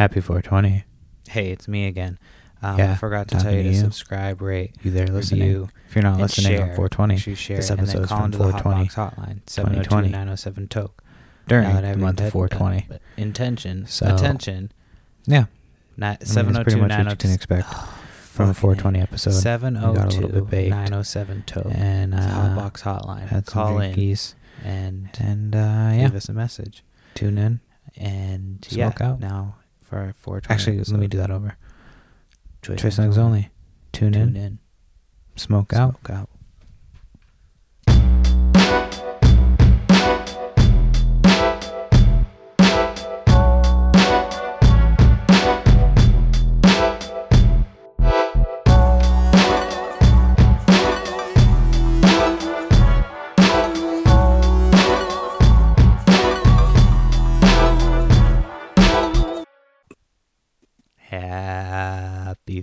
Happy 420. Hey, it's me again. Um, Yeah, I forgot to tell you to you. subscribe, rate, You there listening? review, if you're not listening share. on 420 Make you share this it, and then episode's call from into the 420 Hotbox hotline 2020. 702-907 toke. during that the month of 420. uh, intention, So- attention. yeah, Not I mean, that's 702 pretty much what you can expect from a 420 episode. We got a little 702 bit 907 toke. and uh, Hotbox hotline. had Call in drinkies, and and uh, yeah, leave us a message. tune in. And Smoke yeah, out. now for our 420 Actually, let me do that over. Choice Nugs Nugs only. Tune, Tune in, in. smoke out. Smoke out.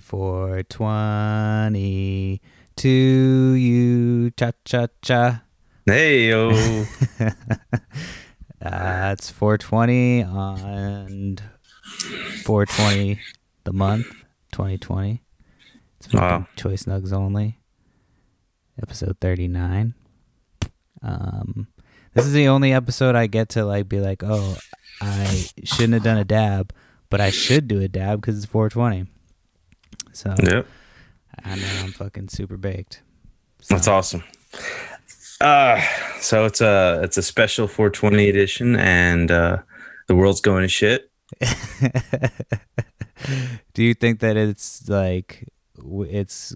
Happy 420 to you, cha cha cha. Hey yo. It's 420 on 420 the month 2020. It's Wow. Choice Nugs only. Episode 39. Um, this is the only episode I get to like be like, oh, I shouldn't have done a dab, but I should do a dab because it's 420. So yep. I know I'm fucking super baked. So, That's awesome. Uh so it's a it's a special 420 edition and uh the world's going to shit. Do you think that it's like it's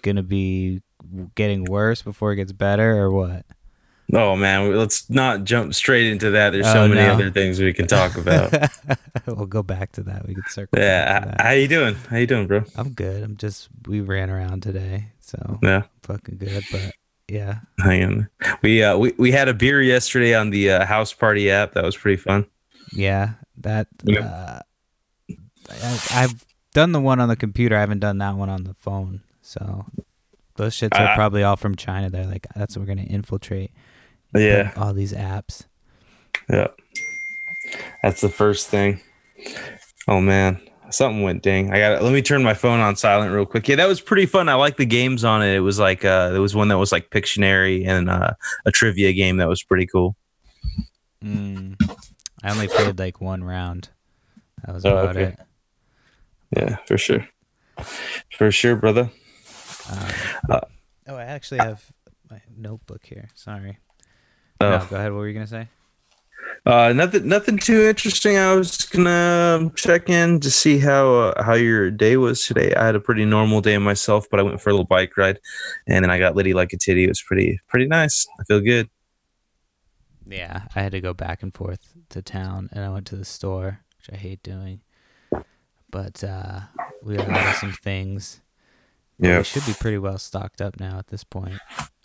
gonna be getting worse before it gets better, or what? Oh man, let's not jump straight into that. There's Oh, so many no. other things we can talk about. we'll go back to that. We could circle. yeah, how you doing? How you doing, bro? I'm good. I'm just we ran around today, so Yeah. fucking good. But yeah, Hang on. We uh we, we had a beer yesterday on the uh, house party app. That was pretty fun. yeah, that. Yeah. Uh, I, I've done the one on the computer. I haven't done that one on the phone. So those shits are I- probably all from China. They're like, that's what we're gonna infiltrate. Yeah. all these apps. Yeah. That's the first thing. Oh man, something went ding. I got let me turn my phone on silent real quick. Yeah, that was pretty fun. I like the games on it. It was like uh there was one that was like Pictionary and uh, a trivia game that was pretty cool. Mm. I only played like one round. That was Oh, about okay. it. Yeah, for sure. For sure, brother. Um, Uh, oh, I actually have my notebook here. Sorry. Oh. No, go ahead. What were you gonna say? Uh, nothing, nothing too interesting. I was gonna check in to see how uh, how your day was today. I had a pretty normal day myself, but I went for a little bike ride, and then I got litty like a titty. It was pretty pretty nice. I feel good. Yeah, I had to go back and forth to town, and I went to the store, which I hate doing. But uh, we of some things. Yeah. we should be pretty well stocked up now at this point.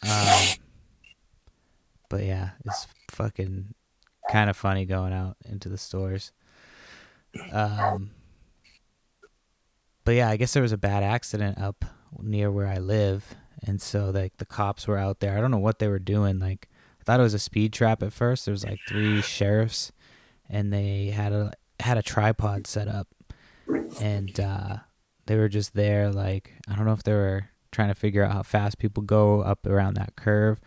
Um, but yeah, it's fucking kind of funny going out into the stores. Um, but yeah, I guess there was a bad accident up near where I live, and so like the cops were out there. I don't know what they were doing. Like I thought it was a speed trap at first. There was like three sheriffs, and they had a had a tripod set up, and uh, they were just there. Like I don't know if they were trying to figure out how fast people go up around that curve,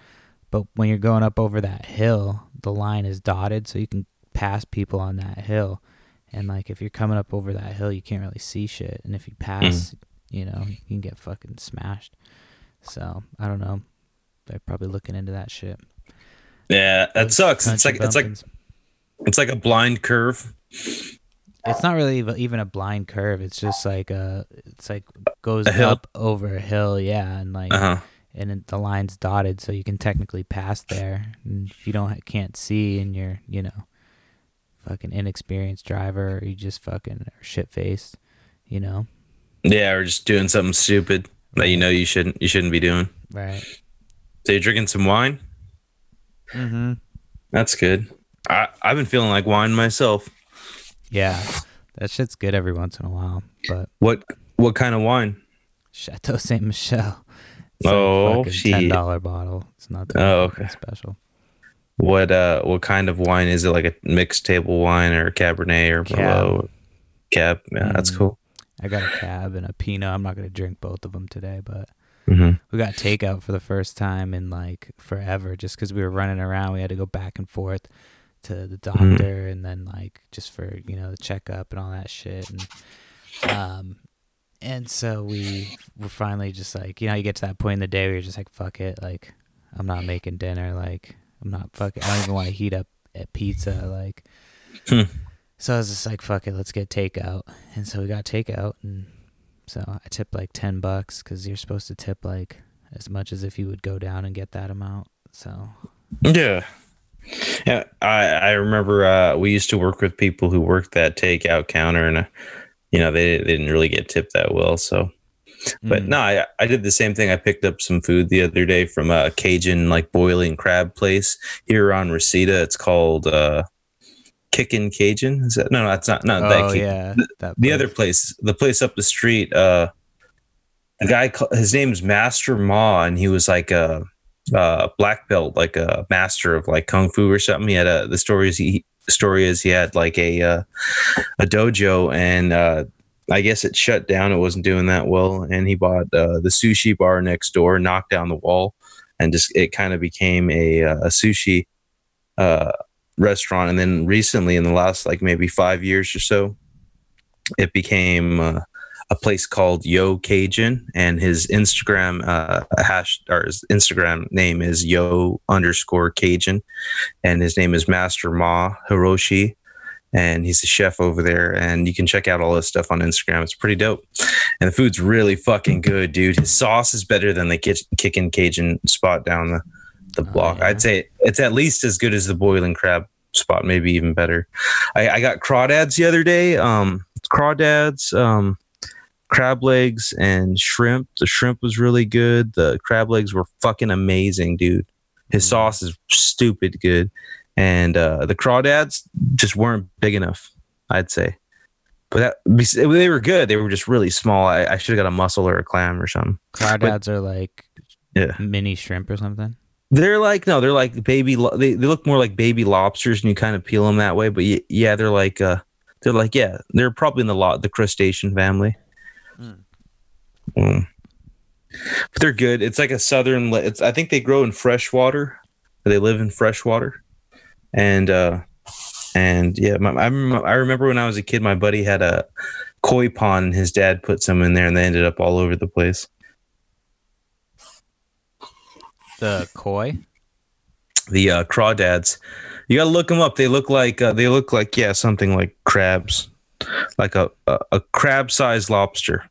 but when you're going up over that hill, the line is dotted, so you can pass people on that hill. And like if you're coming up over that hill, you can't really see shit. And if you pass, you know, you can get fucking smashed. So I don't know. They're probably looking into that shit. Yeah, that Those sucks. It's like it's like it's like a blind curve. it's not really even a blind curve. It's just like a, it's like goes up over a hill, yeah, and like Uh huh. And it, the line's dotted, so you can technically pass there. And if you don't can't see, and you're you know, fucking inexperienced driver, or you just fucking are shit faced, you know, Yeah, or just doing something stupid that you know you shouldn't you shouldn't be doing. right? So you're drinking some wine. Mm-hmm. That's good. I I've been feeling like wine myself. Yeah, that shit's good every once in a while, but What what kind of wine? Chateau Saint Michelle. It's Oh, like ten dollar bottle. It's not that Oh, okay. special. What uh what kind of wine is it? Like a mixed table wine or Cabernet or Cab. Merlot? cab. Yeah, mm. that's cool. I got a cab and a Pinot. I'm not gonna drink both of them today, but mm-hmm. we got takeout for the first time in like forever, just because we were running around. We had to go back and forth to the mm-hmm. doctor, mm-hmm. and then like just for you know the checkup and all that shit. And um, and so we were finally just like you know you get to that point in the day where you're just like fuck it, like I'm not making dinner, like I'm not fucking. I don't even want to heat up at pizza, like. Hmm. So I was just like, fuck it, let's get takeout. And so we got takeout. And so I tipped like 10 bucks because you're supposed to tip like as much as if you would go down and get that amount. So. Yeah. Yeah. I, I remember uh, we used to work with people who worked that takeout counter and, uh, you know, they, they didn't really get tipped that well. So. But mm. no, I, I did the same thing. I picked up some food the other day from a Cajun like boiling crab place here on Reseda. It's called uh, Kickin' Cajun. Is that no? No, that's not. Not oh, that. yeah, the, the, other place, the place up the street. Uh, a guy, his name's Master Ma, and he was like a, a black belt, like a master of like kung fu or something. He had a the story is he story is he had like a uh, a dojo, and uh, I guess it shut down. It wasn't doing that well, and he bought uh, the sushi bar next door, knocked down the wall, and just it kind of became a uh, a sushi uh, restaurant and then recently in the last like maybe five years or so it became uh, a place called yo cajun and his instagram uh, hash or his instagram name is yo underscore cajun and his name is master ma hiroshi and he's a chef over there and you can check out all his stuff on instagram it's pretty dope and the food's really fucking good dude his sauce is better than the kickin' cajun spot down the the oh, block. Oh, yeah. I'd say it's at least as good as the boiling crab spot, maybe even better. I, I got crawdads the other day. Um, crawdads, um, crab legs, and shrimp. The shrimp was really good. The crab legs were fucking amazing, dude. His mm. sauce is stupid good, and uh, the crawdads just weren't big enough. I'd say, but that, they were good. They were just really small. I, I should have got a mussel or a clam or something. Crawdads but, are like yeah. mini shrimp or something. They're like no, they're like baby. They they look more like baby lobsters, and you kind of peel them that way. But yeah, they're like uh, they're like yeah, they're probably in the lot the crustacean family. Mm. But they're good. It's like a southern. It's I think they grow in fresh water. They live in fresh water, and uh, and yeah, my, I remember, I remember when I was a kid, my buddy had a koi pond, and his dad put some in there, and they ended up all over the place. The koi. The uh, crawdads. You gotta look them up. They look like uh, they look like yeah something like crabs, like a a, a crab sized lobster,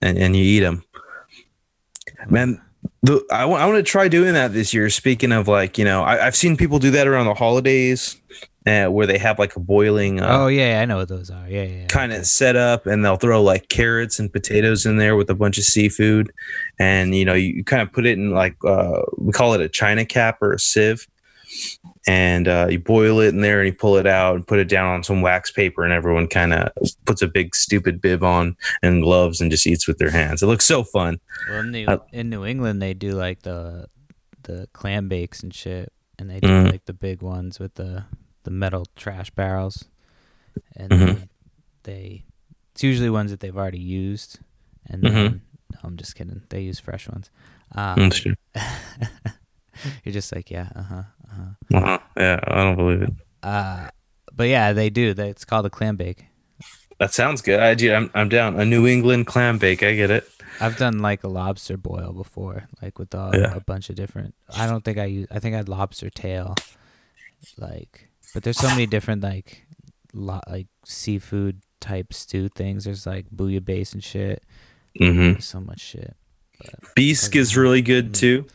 and, and you eat them. Man, the, I, w- I want to try doing that this year. Speaking of like, you know, I, have seen people do that around the holidays uh, where they have like a boiling. Uh, oh yeah, I know what those are. Yeah, yeah. yeah. Kind of set up, and they'll throw like carrots and potatoes in there with a bunch of seafood, and you know you, you kind of put it in like uh, we call it a china cap or a sieve, and uh, you boil it in there and you pull it out and put it down on some wax paper, and everyone kind of puts a big stupid bib on and gloves and just eats with their hands. It looks so fun. Well, in New, uh, in New England, they do like the the clam bakes and shit, and they do mm-hmm. like the big ones with the the metal trash barrels, and mm-hmm. they it's usually ones that they've already used, and mm-hmm. then no, I'm just kidding. They use fresh ones. Um, you're just like, yeah, uh huh, uh huh. Uh-huh. Yeah, I don't believe it. Uh, but yeah, they do. They, it's called a clam bake. That sounds good. I do. I'm, I'm down. A New England clam bake. I get it. I've done like a lobster boil before, like with a, yeah. a bunch of different. I don't think I use. I think I had lobster tail, like but there's so many different like lo- like seafood type stew things. There's like bouillabaisse and shit. Mm-hmm. so much shit. But, bisque is really good mm-hmm. too.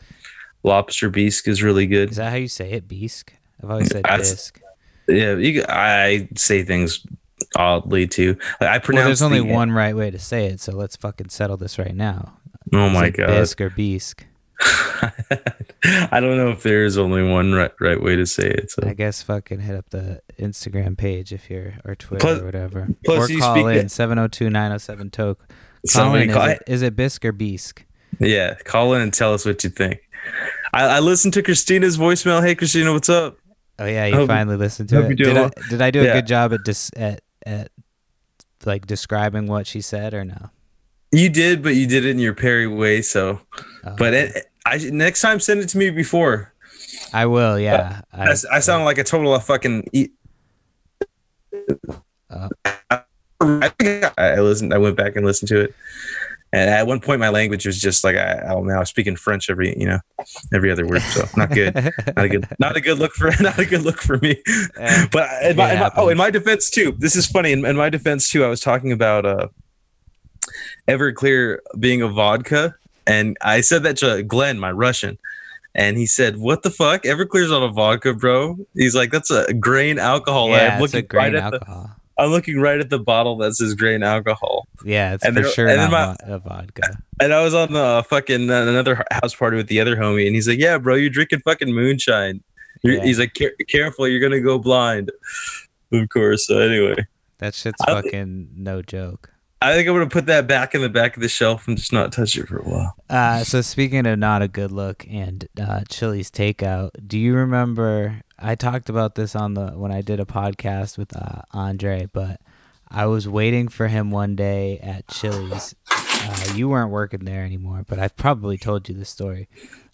Lobster bisque is really good. Is that how you say it? Bisque. I've always said bisque. Yeah, you, I say things oddly too. Like I pronounce. Well, there's only the, one right way to say it, so let's fucking settle this right now. Oh my god, bisque or bisque. I don't know if there's only one right, right way to say it. So. I guess fucking hit up the Instagram page if you're or Twitter plus, or whatever. Plus or call in 702-907 toke. Call in, call, is, it, is it Bisque or Bisque? Yeah, call in and tell us what you think. I, I listened to Christina's voicemail. Hey Christina, what's up? Oh yeah, you finally listened to it. Did I, did I do a yeah. good job at dis, at at like describing what she said or no? You did, but you did it in your Perry way. So, oh, but it, I next time send it to me before. I will. Yeah. Uh, I, I, sound like a total of fucking. E- uh, I, I listened. I went back and listened to it, and at one point my language was just like I, oh man, I was speaking French every you know every other word. So not good. not a good. Not a good look for. Not a good look for me. but in my, in my, oh, in my defense too. This is funny. In, in my defense too, I was talking about uh, Everclear being a vodka, and I said that to Glenn, my Russian. And he said, "What the fuck? Everclear's not a vodka, bro." He's like, "That's a grain alcohol." Yeah, I'm it's a grain right alcohol. The, I'm looking right at the bottle that says grain alcohol. Yeah, it's and for sure and not my, a vodka. And I was on the fucking uh, another house party with the other homie, and he's like, "Yeah, bro, you're drinking fucking moonshine." Yeah. He's like, "Careful, you're gonna go blind." Of course. So anyway, that shit's I, fucking no joke. I think I'm gonna put that back in the back of the shelf and just not touch it for a while. Uh, so speaking of not a good look and uh, Chili's takeout, do you remember? I talked about this on the when I did a podcast with uh, Andre, but I was waiting for him one day at Chili's. Uh, you weren't working there anymore, but I've probably told you the story.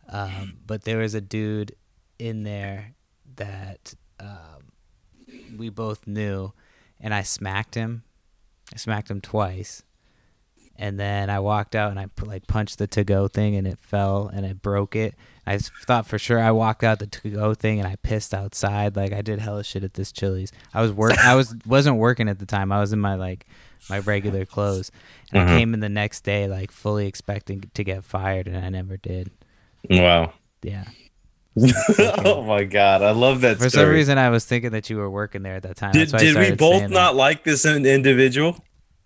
Um, but there was a dude in there that um, we both knew, and I smacked him I smacked him twice, and then I walked out and I like punched the to go thing and it fell and it broke it. I thought for sure I walked out the to go thing and I pissed outside. Like I did hella shit at this Chili's. I was work. I was wasn't working at the time. I was in my like my regular clothes. And mm-hmm. I came in the next day like fully expecting to get fired and I never did. Wow. Yeah. oh my god, I love that. For story. some reason, I was thinking that you were working there at that time. Did, did we both not that. like this individual?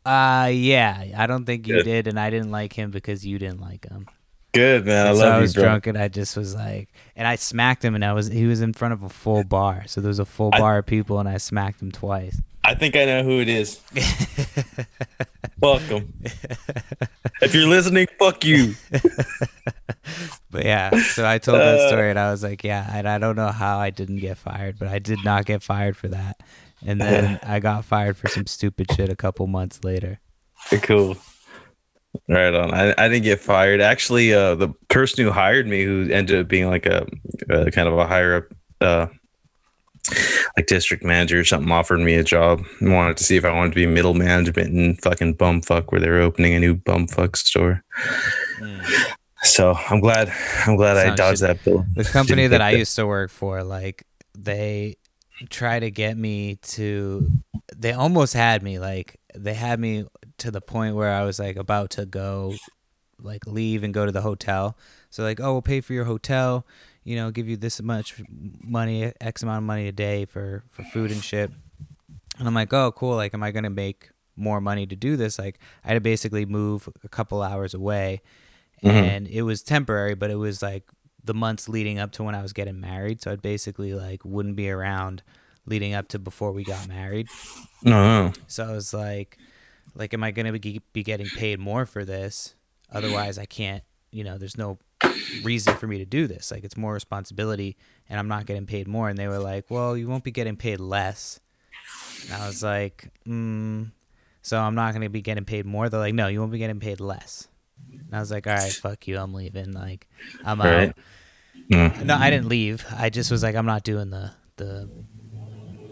Uh, yeah, I don't think you Good. did, and I didn't like him because you didn't like him. Good man, I love so I was you, drunk and I just was like, and I smacked him, and I was he was in front of a full bar, so there was a full I, bar of people, and I smacked him twice. I think I know who it is. Welcome. if you're listening, fuck you. but yeah, so I told that uh, story and I was like, yeah, and I don't know how I didn't get fired, but I did not get fired for that. And then I got fired for some stupid shit a couple months later. Cool. Right on. I, I didn't get fired. Actually, uh, the person who hired me, who ended up being like a, a kind of a higher up, uh, like district manager or something, offered me a job. Wanted to see if I wanted to be middle management in fucking bumfuck where they were opening a new bumfuck store. Mm. So I'm glad. I'm glad I dodged that bill. The company that I used to work for, like they try to get me to. They almost had me. Like they had me to the point where I was like about to go, like leave and go to the hotel. So like, oh, we'll pay for your hotel. You know, give you this much money, X amount of money a day for for food and shit. And I'm like, oh, cool. Like, am I gonna make more money to do this? Like, I had to basically move a couple hours away mm-hmm. and it was temporary, but it was like the months leading up to when I was getting married. So I basically like wouldn't be around leading up to before we got married. No. So I was like, like, am I gonna be, be getting paid more for this? Otherwise, I can't. You know, there's no reason for me to do this. Like, it's more responsibility, and I'm not getting paid more. And they were like, well, you won't be getting paid less. And I was like, mm, so I'm not gonna be getting paid more. They're like, no, you won't be getting paid less. And I was like, all right, fuck you, I'm leaving. Like, I'm right. out. Mm. No, I didn't leave. I just was like, I'm not doing the the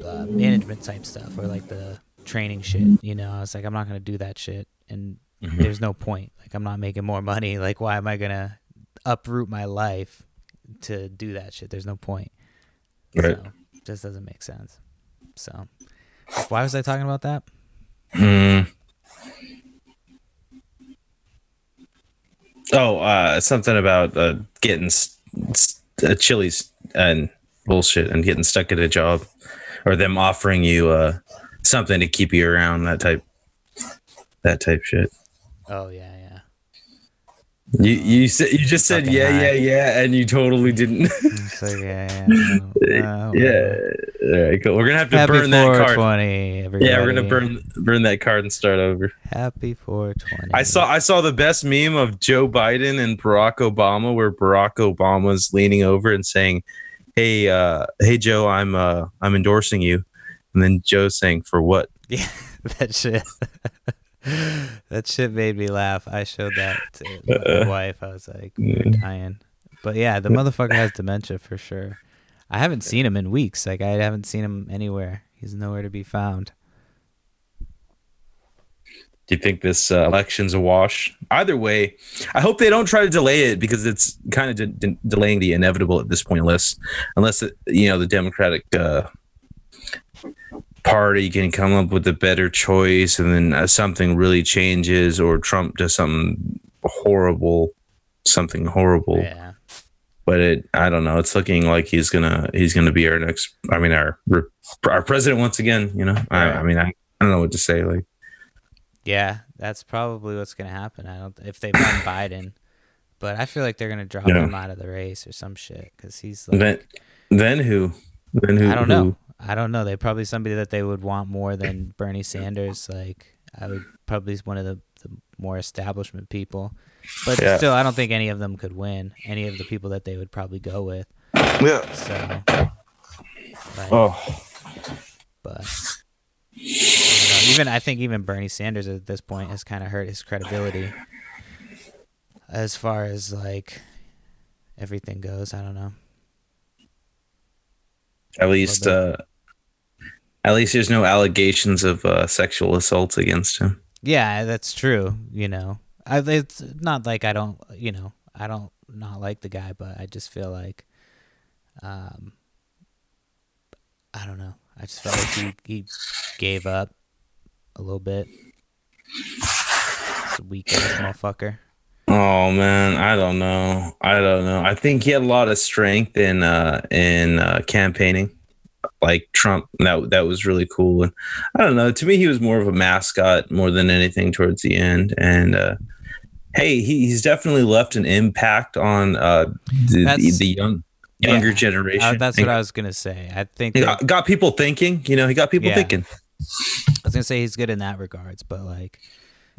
uh, management type stuff or like the training shit. You know, I was like, I'm not gonna do that shit, and mm-hmm. there's no point. Like, I'm not making more money. Like, why am I gonna uproot my life to do that shit? There's no point. Right. So, just doesn't make sense. So, why was I talking about that? Mm. Oh, uh, something about uh, getting uh, Chili's and bullshit and getting stuck at a job, or them offering you uh, something to keep you around. That type, that type shit. Oh yeah, yeah. you you said you just said yeah high. yeah yeah and you totally didn't. so yeah, yeah. Uh, yeah. All right, cool. We're gonna have to Happy burn that card. Everybody. Yeah, we're gonna burn burn that card and start over. Happy 420. I saw I saw the best meme of Joe Biden and Barack Obama, where Barack Obama's leaning over and saying, "Hey, uh, hey Joe, I'm uh, I'm endorsing you," and then Joe saying, "For what?" Yeah, that shit. that shit made me laugh. I showed that to my uh, wife. I was like, we're dying. But yeah, the motherfucker has dementia for sure. I haven't seen him in weeks. Like I haven't seen him anywhere. He's nowhere to be found. Do you think this uh, election's a wash? Either way, I hope they don't try to delay it because it's kind of de- de- delaying the inevitable at this point, unless unless it, you know the Democratic uh, Party can come up with a better choice, and then uh, something really changes, or Trump does something horrible, something horrible. Yeah. But it, I don't know. It's looking like he's gonna he's gonna be our next. I mean, our our president once again. You know, I, I mean, I, I don't know what to say. Like, yeah, that's probably what's gonna happen. I don't if they run Biden, but I feel like they're gonna drop Yeah. him out of the race or some shit because he's like, then then who? Then who? I don't who- know. I don't know. They probably somebody that they would want more than Bernie Sanders. Like I would probably one of the, the more establishment people, but Yeah. still, I don't think any of them could win. Any of the people that they would probably go with. Yeah. So, like, Oh, but I even I think even Bernie Sanders at this point has kind of hurt his credibility as far as like everything goes. I don't know. at least uh, at least there's no allegations of uh, sexual assault against him. Yeah, that's true. You know, I, it's not like I don't. You know, I don't not like the guy, but I just feel like, um, I don't know. I just felt like he he gave up a little bit. This weak ass motherfucker. Oh man, I don't know. I don't know. I think he had a lot of strength in uh in uh campaigning. Like Trump, that that was really cool. And I don't know. To me, he was more of a mascot more than anything towards the end. And uh hey, he, he's definitely left an impact on uh the, the, the young younger Yeah. generation. Uh, that's And what I was gonna say. I think he that- got, got people thinking. You know, he got people Yeah. thinking. I was gonna say he's good in that regards, but like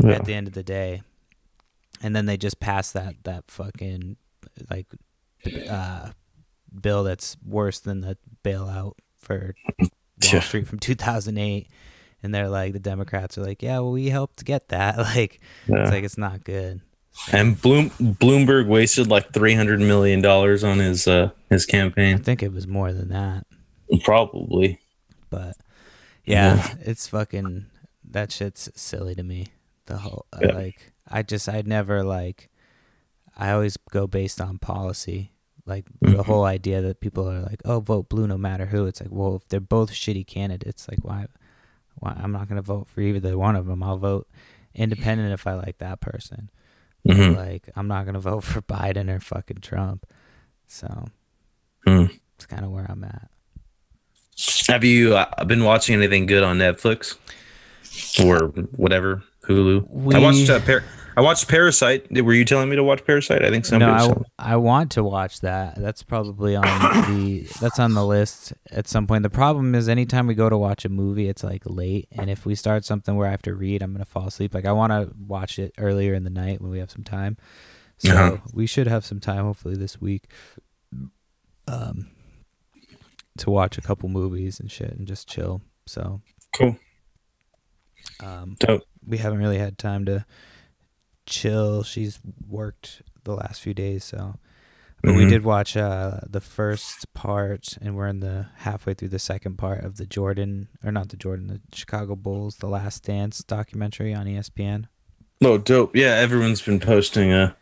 Yeah. at the end of the day, and then they just passed that that fucking like uh, bill that's worse than the bailout for Wall Street from 2008, and they're like the Democrats are like, yeah, well we helped get that. Like Yeah. it's like it's not good. And Bloom Bloomberg wasted like three hundred million dollars on his uh his campaign. I think it was more than that, Probably. but yeah, it's fucking that shit's silly to me. The whole uh, Yeah. like I just I never like I always go based on policy. Like the Mhm. whole idea that people are like, "Oh, vote blue no matter who." It's like, well, if they're both shitty candidates, like why why I'm not going to vote for either one of them. I'll vote independent if I like that person. Mhm. Like I'm not going to vote for Biden or fucking Trump. So Hmm. it's kind of where I'm at. Have you uh, been watching anything good on Netflix or whatever Hulu? I We- watched uh, Par- I watched Parasite. Were you telling me to watch Parasite? I think somebody. no, I want to watch that. That's probably on the that's on the list at some point. The problem is anytime we go to watch a movie, it's like late, and if we start something where I have to read, I'm gonna fall asleep. Like I want to watch it earlier in the night when we have some time. So Uh-huh. we should have some time, hopefully this week, um, to watch a couple movies and shit and just chill. So cool. um, Dope. we haven't really had time to chill. She's worked the last few days, so. But we Mhm. did watch uh, the first part, and we're in the halfway through the second part of the Jordan, or not the Jordan, the Chicago Bulls, the Last Dance documentary on ESPN. Oh, dope. Yeah, everyone's been posting uh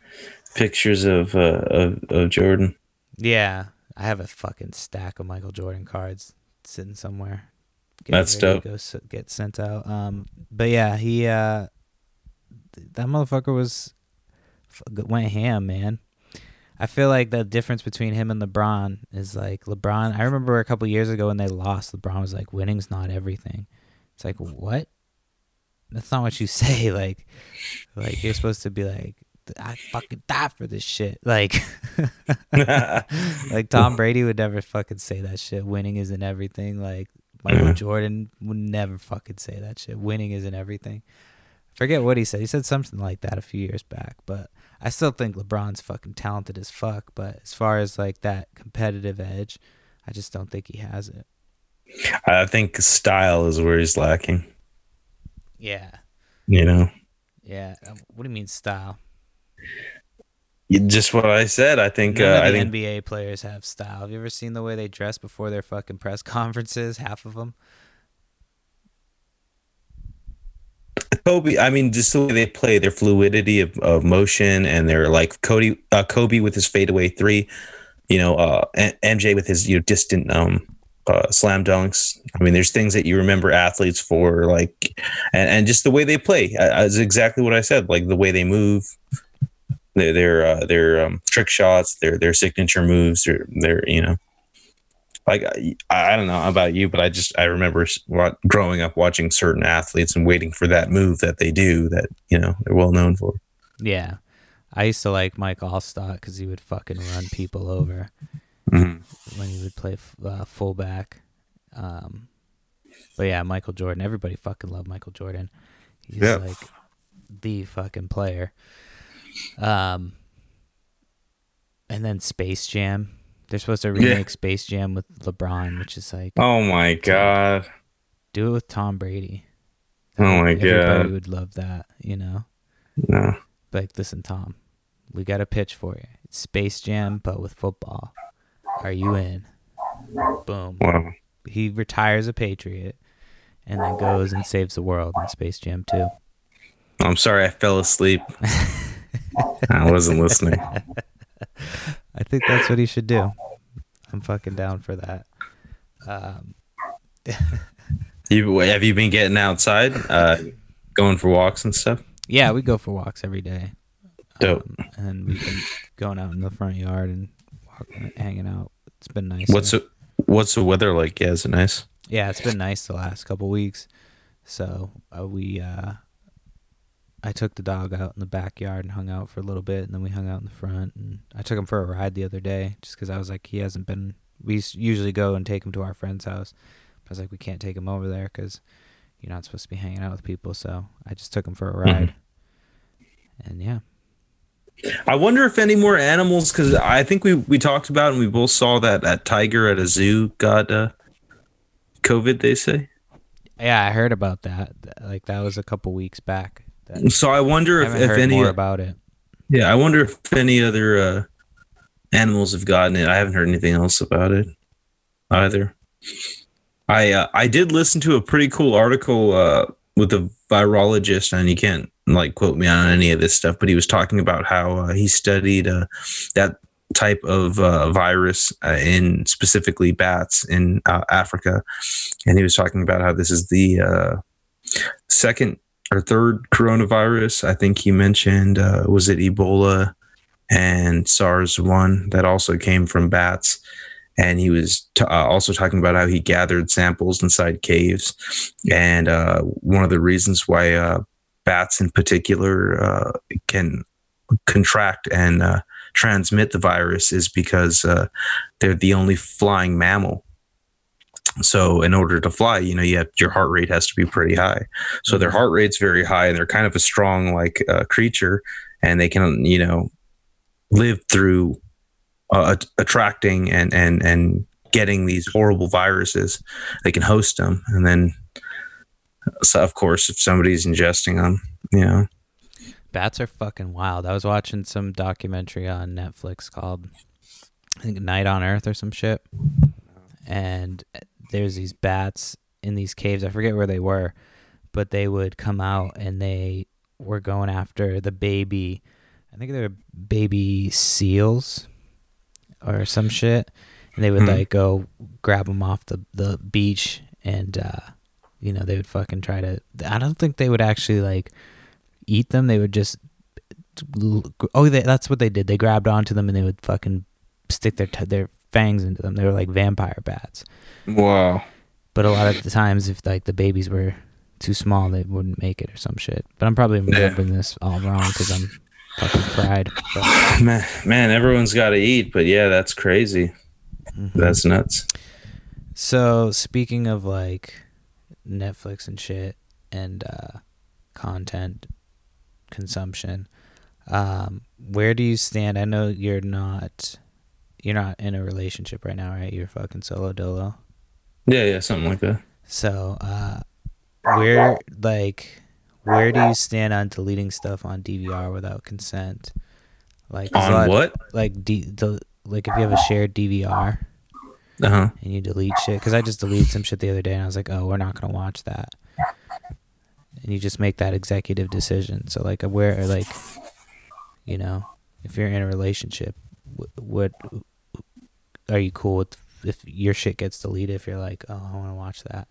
pictures of uh of, of Jordan. Yeah, I have a fucking stack of Michael Jordan cards sitting somewhere. That's dope. Go get sent out. Um, but yeah, he uh, that motherfucker was went ham, man. I feel like the difference between him and LeBron is like LeBron. I remember a couple years ago when they lost, LeBron was like, "Winning's not everything." It's like what? That's not what you say. Like, like you're supposed to be like, "I fucking die for this shit." Like, like Tom Brady would never fucking say that shit. Winning isn't everything. Like Michael. Jordan would never fucking say that shit. Winning isn't everything. Forget what he said. He said something like that a few years back, but I still think LeBron's fucking talented as fuck. But as far as like that competitive edge, I just don't think he has it. I think style is where he's lacking. Yeah. You know. Yeah. Um, what do you mean style? Just what I said. I think. None Uh, I think NBA players have style. Have you ever seen the way they dress before their fucking press conferences? Half of them. Kobe. I mean, just the way they play, their fluidity of, of motion, and their like Cody, uh, Kobe with his fadeaway three. You know, uh, MJ with his you know distant um uh, slam dunks. I mean, there's things that you remember athletes for, like, and, and just the way they play uh, is exactly what I said. Like the way they move, their their uh, their um, trick shots, their their signature moves, their their you know, like I, I don't know about you, but I just I remember growing up watching certain athletes and waiting for that move that they do that you know they're well known for. Yeah. I used to like Mike Alstott because he would fucking run people over Mhm. when he would play uh, fullback. Um, but yeah, Michael Jordan. Everybody fucking loved Michael Jordan. He's Yeah. like the fucking player. Um, and then Space Jam. They're supposed to Yeah. remake Space Jam with LeBron, which is like Oh my god! do it with Tom Brady. Oh my god. Everybody God. would love that, you know. No. Like, listen, Tom, we got a pitch for you. It's Space Jam, but with football. Are you in? Boom. Wow. He retires a Patriot and then goes and saves the world in Space Jam 2. I'm sorry, I fell asleep. I wasn't listening. I think that's what he should do. I'm fucking down for that. Um, You have you been getting outside, uh, going for walks and stuff? yeah, we go for walks every day. Dope. Um, and we've been going out in the front yard and walking, hanging out. It's been nice. What's the What's the weather like? Yeah, is it nice? Yeah, it's been nice the last couple weeks. So uh, we, uh, I took the dog out in the backyard and hung out for a little bit, and then we hung out in the front. And I took him for a ride the other day, just because I was like, he hasn't been. We usually go and take him to our friend's house. But I was like, we can't take him over there because you're not supposed to be hanging out with people. So I just took him for a ride. And yeah, I wonder if any more animals, because I think we we talked about and we both saw that that tiger at a zoo got uh, COVID. They say. yeah, I heard about that. Like that was a couple weeks back. That, So I wonder I if, if any. more about it. yeah, I wonder if any other uh, animals have gotten it. I haven't heard anything else about it either. I uh, I did listen to a pretty cool article uh, with a virologist, and you can't like quote me on any of this stuff, but he was talking about how uh, he studied uh, that type of uh, virus uh, in specifically bats in uh, Africa, and he was talking about how this is the uh, second or third coronavirus. I think he mentioned uh, was it Ebola and SARS one that also came from bats. And he was t- uh, also talking about how he gathered samples inside caves, and uh, one of the reasons why uh, bats in particular uh, can contract and uh, transmit the virus is because they're the only flying mammal. So, in order to fly, you know, you have your heart rate has to be pretty high. So their heart rate's very high, and they're kind of a strong like uh, creature, and they can you know live through uh, attracting and and and getting these horrible viruses. They can host them, and then so of course if somebody's ingesting them, you know, Bats are fucking wild. I was watching some documentary on Netflix called I think Night on Earth or some shit. And there's these bats in these caves. I forget where they were, but they would come out and they were going after the baby. I think they were baby seals or some shit. And they would Hmm. like go grab them off the, the beach and, uh, you know, they would fucking try to. I don't think they would actually like eat them. They would just oh, they, that's what they did. They grabbed onto them and they would fucking stick their t- their fangs into them. They were like vampire bats. wow, But a lot of the times, if like the babies were too small, they wouldn't make it or some shit. But I'm probably Yeah. remembering this all wrong because I'm fucking fried. But, man, man, everyone's got to eat, but yeah, that's crazy. mhm. That's nuts. So speaking of like Netflix and shit and uh, content consumption, um, where do you stand? I know you're not you're not in a relationship right now, right? You're fucking solo dolo. Yeah, yeah, something like that. So uh, where like where do you stand on deleting stuff on DVR without consent? Like On lot- what? Like D, del- like if you have a shared DVR Uh huh. and you delete shit. Because I just deleted some shit the other day and I was like, oh, we're not gonna watch that. And you just make that executive decision. So like, where like, you know, if you're in a relationship, wh- what are you cool with? If your shit gets deleted, if you're like, oh, I want to watch that,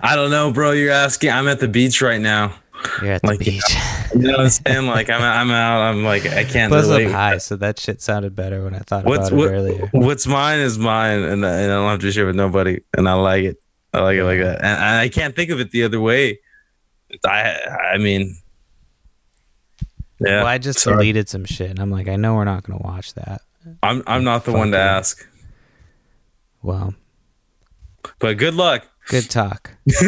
I don't know, bro. You're asking. I'm at the beach right now. you're at the Like, beach. You know what I'm saying? Like I'm, I'm out. I'm like I can't. Plus, I'm high, so that shit sounded better when I thought What's about it what, earlier. What's mine is mine, and, I- and I don't have to share with nobody. And I like it. I like it like that. And, and I can't think of it the other way. I I mean, yeah. well, I just sorry. deleted some shit, and I'm like, I know we're not gonna watch that. I'm I'm not the one to ask, Well, but good luck. good talk.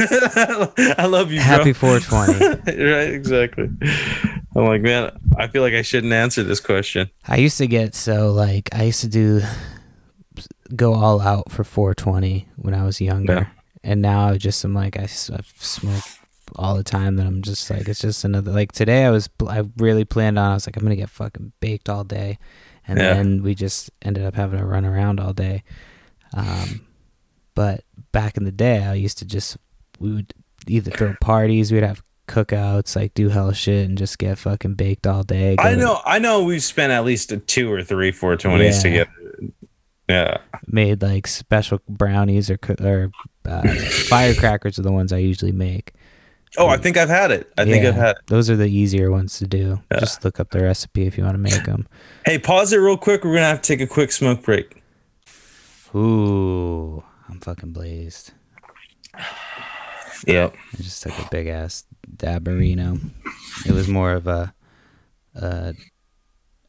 I love you, Happy bro. 420. right, exactly. I'm like, man, I feel like I shouldn't answer this question. I used to get so like I used to do go all out for 420 when I was younger, Yeah. and now I just am like I smoke all the time. That I'm just like it's just another like today I was I really planned on I was like I'm gonna get fucking baked all day, and Yeah. then we just ended up having to run around all day. Um, but back in the day, I used to just we would either throw parties, we'd have cookouts, like do hell shit, and just get fucking baked all day. I go to- know, I know. We've spent at least a two or three 420s Yeah. together. Yeah, made like special brownies or or uh, firecrackers are the ones I usually make. Oh, I think I've had it. I think I've had it. Those are the easier ones to do. Yeah. Just look up the recipe if you want to make them. Hey, pause it real quick. We're gonna have to take a quick smoke break. Ooh, I'm fucking blazed. Yep. I just took a big ass dabberino. It was more of a a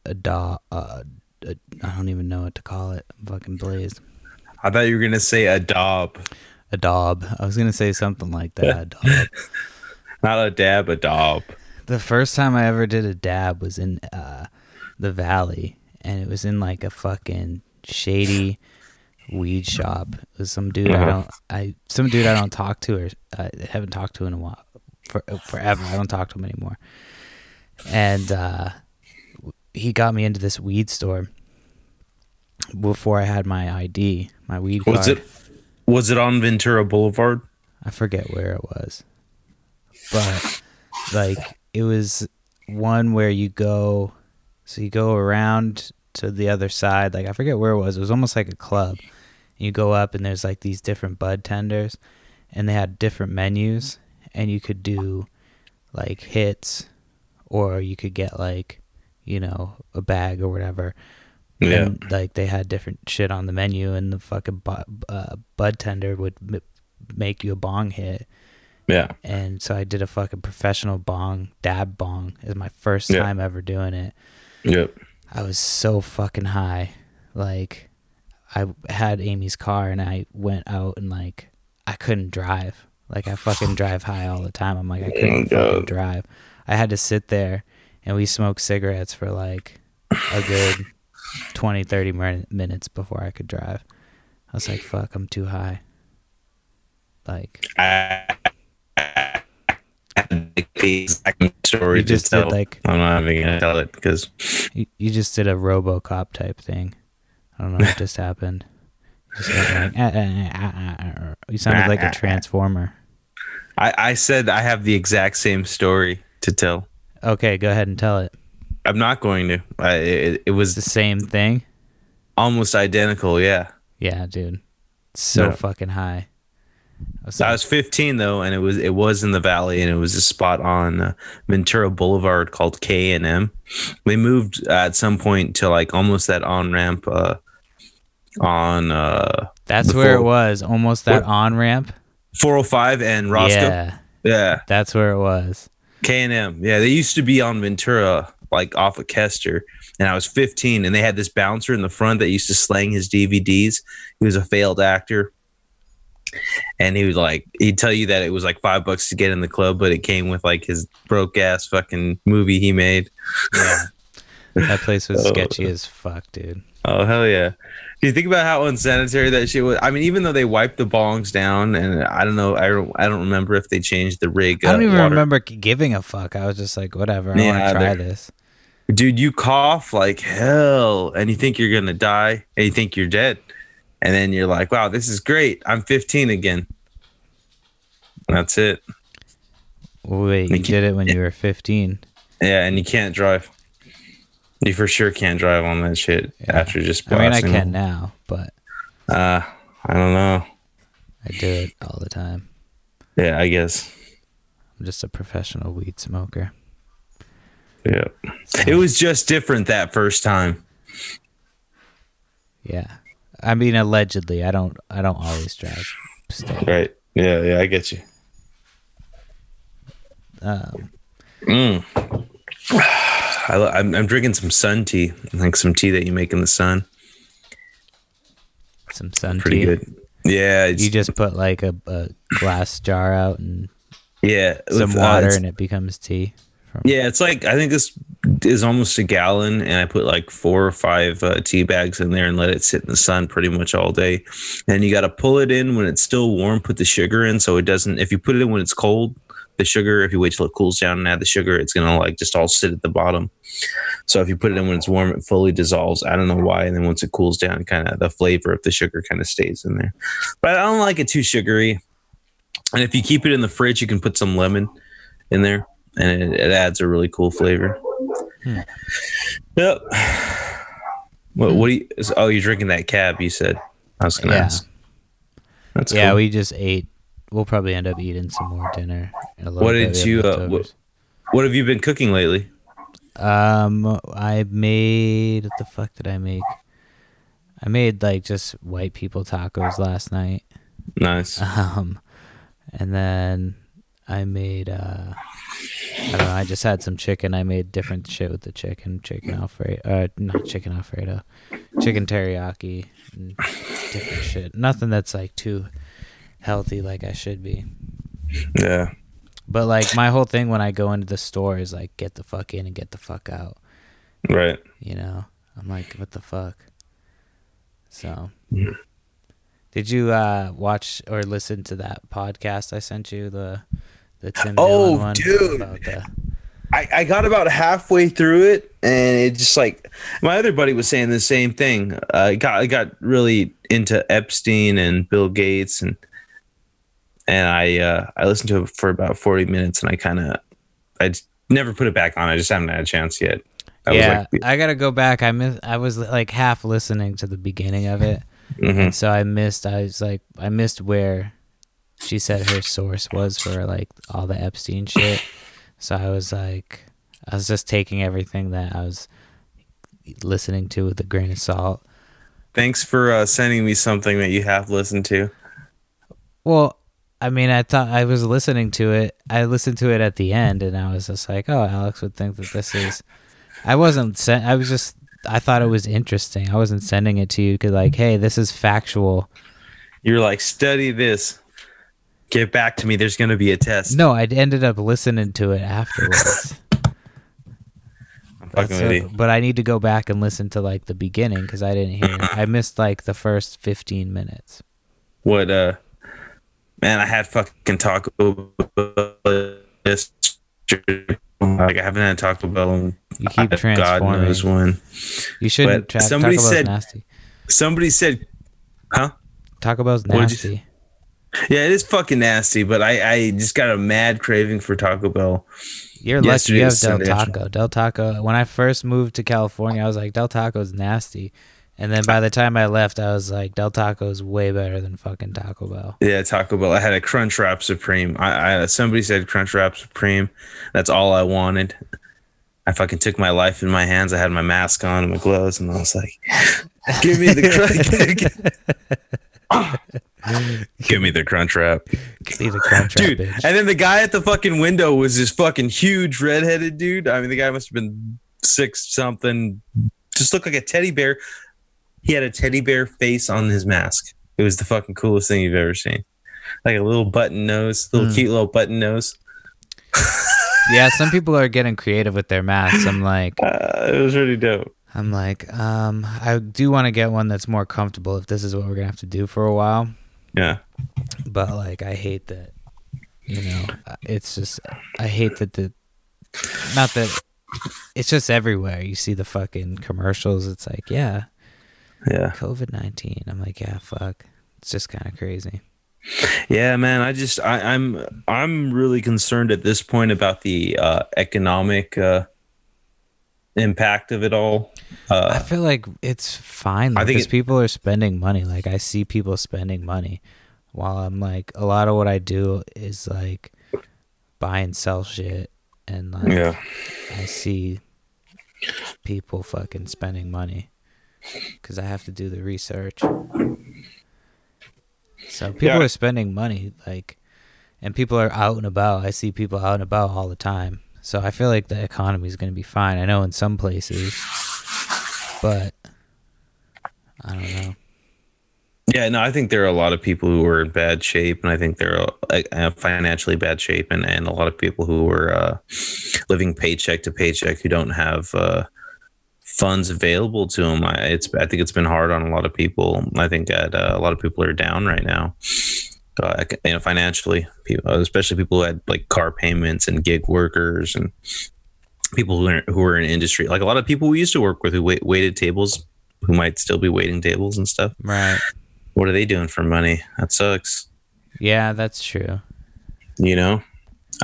a da uh, a, I don't even know what to call it. I'm fucking blazed. I thought you were gonna say a daub, A daub. I was gonna say something like that. Not a dab, a daub. The first time I ever did a dab was in uh, the valley, and it was in like a fucking shady weed shop. It was some dude I Uh-huh. don't, I some dude I don't talk to or I haven't talked to in a while, for, forever. I don't talk to him anymore. And uh, he got me into this weed store before I had my ID, my weed Was card. it? Was it on Ventura Boulevard? I forget where it was. But like it was one where you go so you go around to the other side, like I forget where it was. It was almost like a club. You go up and there's like these different bud tenders and they had different menus and you could do like hits or you could get like, you know, a bag or whatever. Yeah. And like they had different shit on the menu, and the fucking bu- uh, bud tender would m- make you a bong hit. Yeah. And so I did a fucking professional bong, dab bong. It was my first Yeah. time ever doing it. Yep. I was so fucking high. Like, I had Amy's car and I went out and, like, I couldn't drive. Like, I fucking drive high all the time. I'm like, I couldn't Oh, fucking drive. I had to sit there and we smoked cigarettes for, like, a good 20, 30 min- minutes before I could drive. I was like, fuck, I'm too high. Like, I, I the story You to just did, tell. like- I'm not even gonna tell it because you, you just did a Robocop type thing. I don't know what just happened. You just like. Ah, ah, ah, you sounded like a transformer. I, I said I have the exact same story to tell. Okay, go ahead and tell it. I'm not going to. I, it, it was the same thing. almost identical. Yeah. Yeah, dude. So Yeah. fucking high. I was I was 15 though, and it was it was in the valley, and it was a spot on uh, Ventura Boulevard called K and M. They moved uh, at some point to like almost that on ramp uh, on uh, that's where it was. Almost that on ramp. 405 and Roscoe. Yeah, Yeah, that's where it was. K and M. Yeah, they used to be on Ventura, like off of Kester. And I was 15, and they had this bouncer in the front that used to slang his DVDs. He was a failed actor. And he was like, he'd tell you that it was like five bucks to get in the club, but it came with like his broke ass fucking movie he made. Yeah. That place was Oh. sketchy as fuck, dude. Oh hell yeah! Do you think about how unsanitary that shit was? I mean, even though they wiped the bongs down, and I don't know, I don't, I don't remember if they changed the rig. I don't uh, even water. remember giving a fuck. I was just like, whatever. I yeah, want to try this. Dude, you cough like hell, and you think you're gonna die, and you think you're dead, and then you're like, wow, this is great. I'm 15 again. That's it. Wait, you, you did it when you were 15. Yeah, and you can't drive. You for sure can't drive on that shit yeah. after just. I mean, I can now, but. Uh, I don't know. I do it all the time. Yeah, I guess. I'm just a professional weed smoker. Yeah. So. It was just different that first time. Yeah. I mean allegedly. I don't I don't always drive. Right. Yeah, yeah, I get you. Um mm. I, am I'm drinking some sun tea, like some tea that you make in the sun. Some sun tea. Pretty tea. good. Yeah, you just put like a, a, glass jar out and yeah, some with, uh, water uh, and it becomes tea. From- yeah, it's like I think this is almost a gallon, and I put like four or five uh, tea bags in there and let it sit in the sun pretty much all day. And you got to pull it in when it's still warm. Put the sugar in so it doesn't. If you put it in when it's cold, the sugar. If you wait till it cools down and add the sugar, it's gonna like just all sit at the bottom. So if you put it in when it's warm, it fully dissolves. I don't know why. And then once it cools down, kind of the flavor of the sugar kind of stays in there. But I don't like it too sugary. And if you keep it in the fridge, you can put some lemon in there, and it, it adds a really cool flavor. Hmm. Yep. What, what do you? Oh, you're drinking that cab? You said. I was gonna yeah. ask. That's yeah. Cool. We just ate we'll probably end up eating some more dinner. What did you? Uh, what, what have you been cooking lately? Um, I made what the fuck did I make? I made like just white people tacos last night. Nice. Um, and then I made uh, I don't know. I just had some chicken. I made different shit with the chicken, chicken alfredo, uh, not chicken alfredo, chicken teriyaki, and different shit. Nothing that's like too healthy like I should be. Yeah. But like my whole thing when I go into the store is like get the fuck in and get the fuck out. Right. You know, I'm like, what the fuck? So, mm-hmm. did you uh, watch or listen to that podcast I sent you the the Tim oh, Dillon one dude. about the I, I got about halfway through it and it just like my other buddy was saying the same thing. Uh, I got I got really into Epstein and Bill Gates and and I uh, I listened to it for about forty minutes, and I kind of I never put it back on. I just haven't had a chance yet. I yeah, like, I gotta go back. I miss. I was like half listening to the beginning of it, mm-hmm. and so I missed. I was like, I missed where she said her source was for like all the Epstein shit. So I was like, I was just taking everything that I was listening to with a grain of salt. Thanks for uh, sending me something that you have listened to. Well, I mean, I thought I was listening to it. I listened to it at the end, and I was just like, "Oh, Alex would think that this is." I wasn't. Sen- I was just. I thought it was interesting. I wasn't sending it to you because, like, hey, this is factual. You're like, study this. Get back to me. There's going to be a test. No, I ended up listening to it afterwards. but I need to go back and listen to like the beginning because I didn't hear. I missed like the first 15 minutes. What uh man, I had fucking Taco Bell yesterday. Like I haven't had Taco Bell in you keep transforming. God knows when. You shouldn't. Tra- somebody Taco said nasty. Somebody said, "Huh?" Taco Bell's nasty. Yeah, it is fucking nasty, but I, I just got a mad craving for Taco Bell. You're lucky you have Del Taco. Del Taco. When I first moved to California, I was like, Del Taco's nasty. And then by the time I left, I was like, Del Taco is way better than fucking Taco Bell. Yeah, Taco Bell. I had a Crunch Wrap Supreme. I, I somebody said Crunch Wrap Supreme. That's all I wanted. I fucking took my life in my hands. I had my mask on and my gloves, and I was like, "Give me the crunch." Give me the crunch wrap. Give me the crunch wrap, dude. Bitch. And then the guy at the fucking window was this fucking huge redheaded dude. I mean, the guy must have been six something. Just looked like a teddy bear he had a teddy bear face on his mask. It was the fucking coolest thing you've ever seen. Like a little button nose, little mm. cute little button nose. yeah, some people are getting creative with their masks. I'm like, uh, it was really dope. I'm like, um, I do want to get one that's more comfortable if this is what we're gonna have to do for a while. Yeah. But like, I hate that. You know, uh, it's just I hate that the not that it's just everywhere. You see the fucking commercials. It's like, yeah, Yeah. COVID nineteen. I'm like, yeah, fuck. It's just kind of crazy. Yeah, man. I just I, I'm I'm really concerned at this point about the uh, economic uh, impact of it all. I Uh, feel like it's fine I think because it- people are spending money. Like I see people spending money, while I'm like a lot of what I do is like buy and sell shit, and like yeah. I see people fucking spending money because I have to do the research. So people Yeah. are spending money, like, and people are out and about. I see people out and about all the time. So I feel like the economy is going to be fine. I know in some places, but I don't know. Yeah, no, I think there are a lot of people who are in bad shape, and I think they're uh, financially bad shape, and, and a lot of people who are uh, living paycheck to paycheck who don't have uh, funds available to them. I, it's I think it's been hard on a lot of people. I think that uh, a lot of people are down right now, uh, you know, financially, people, especially people who had like car payments and gig workers and people who are, who are in industry. Like a lot of people we used to work with who wait, waited tables, who might still be waiting tables and stuff Right. what are they doing for money? That sucks. Yeah, that's true. You know,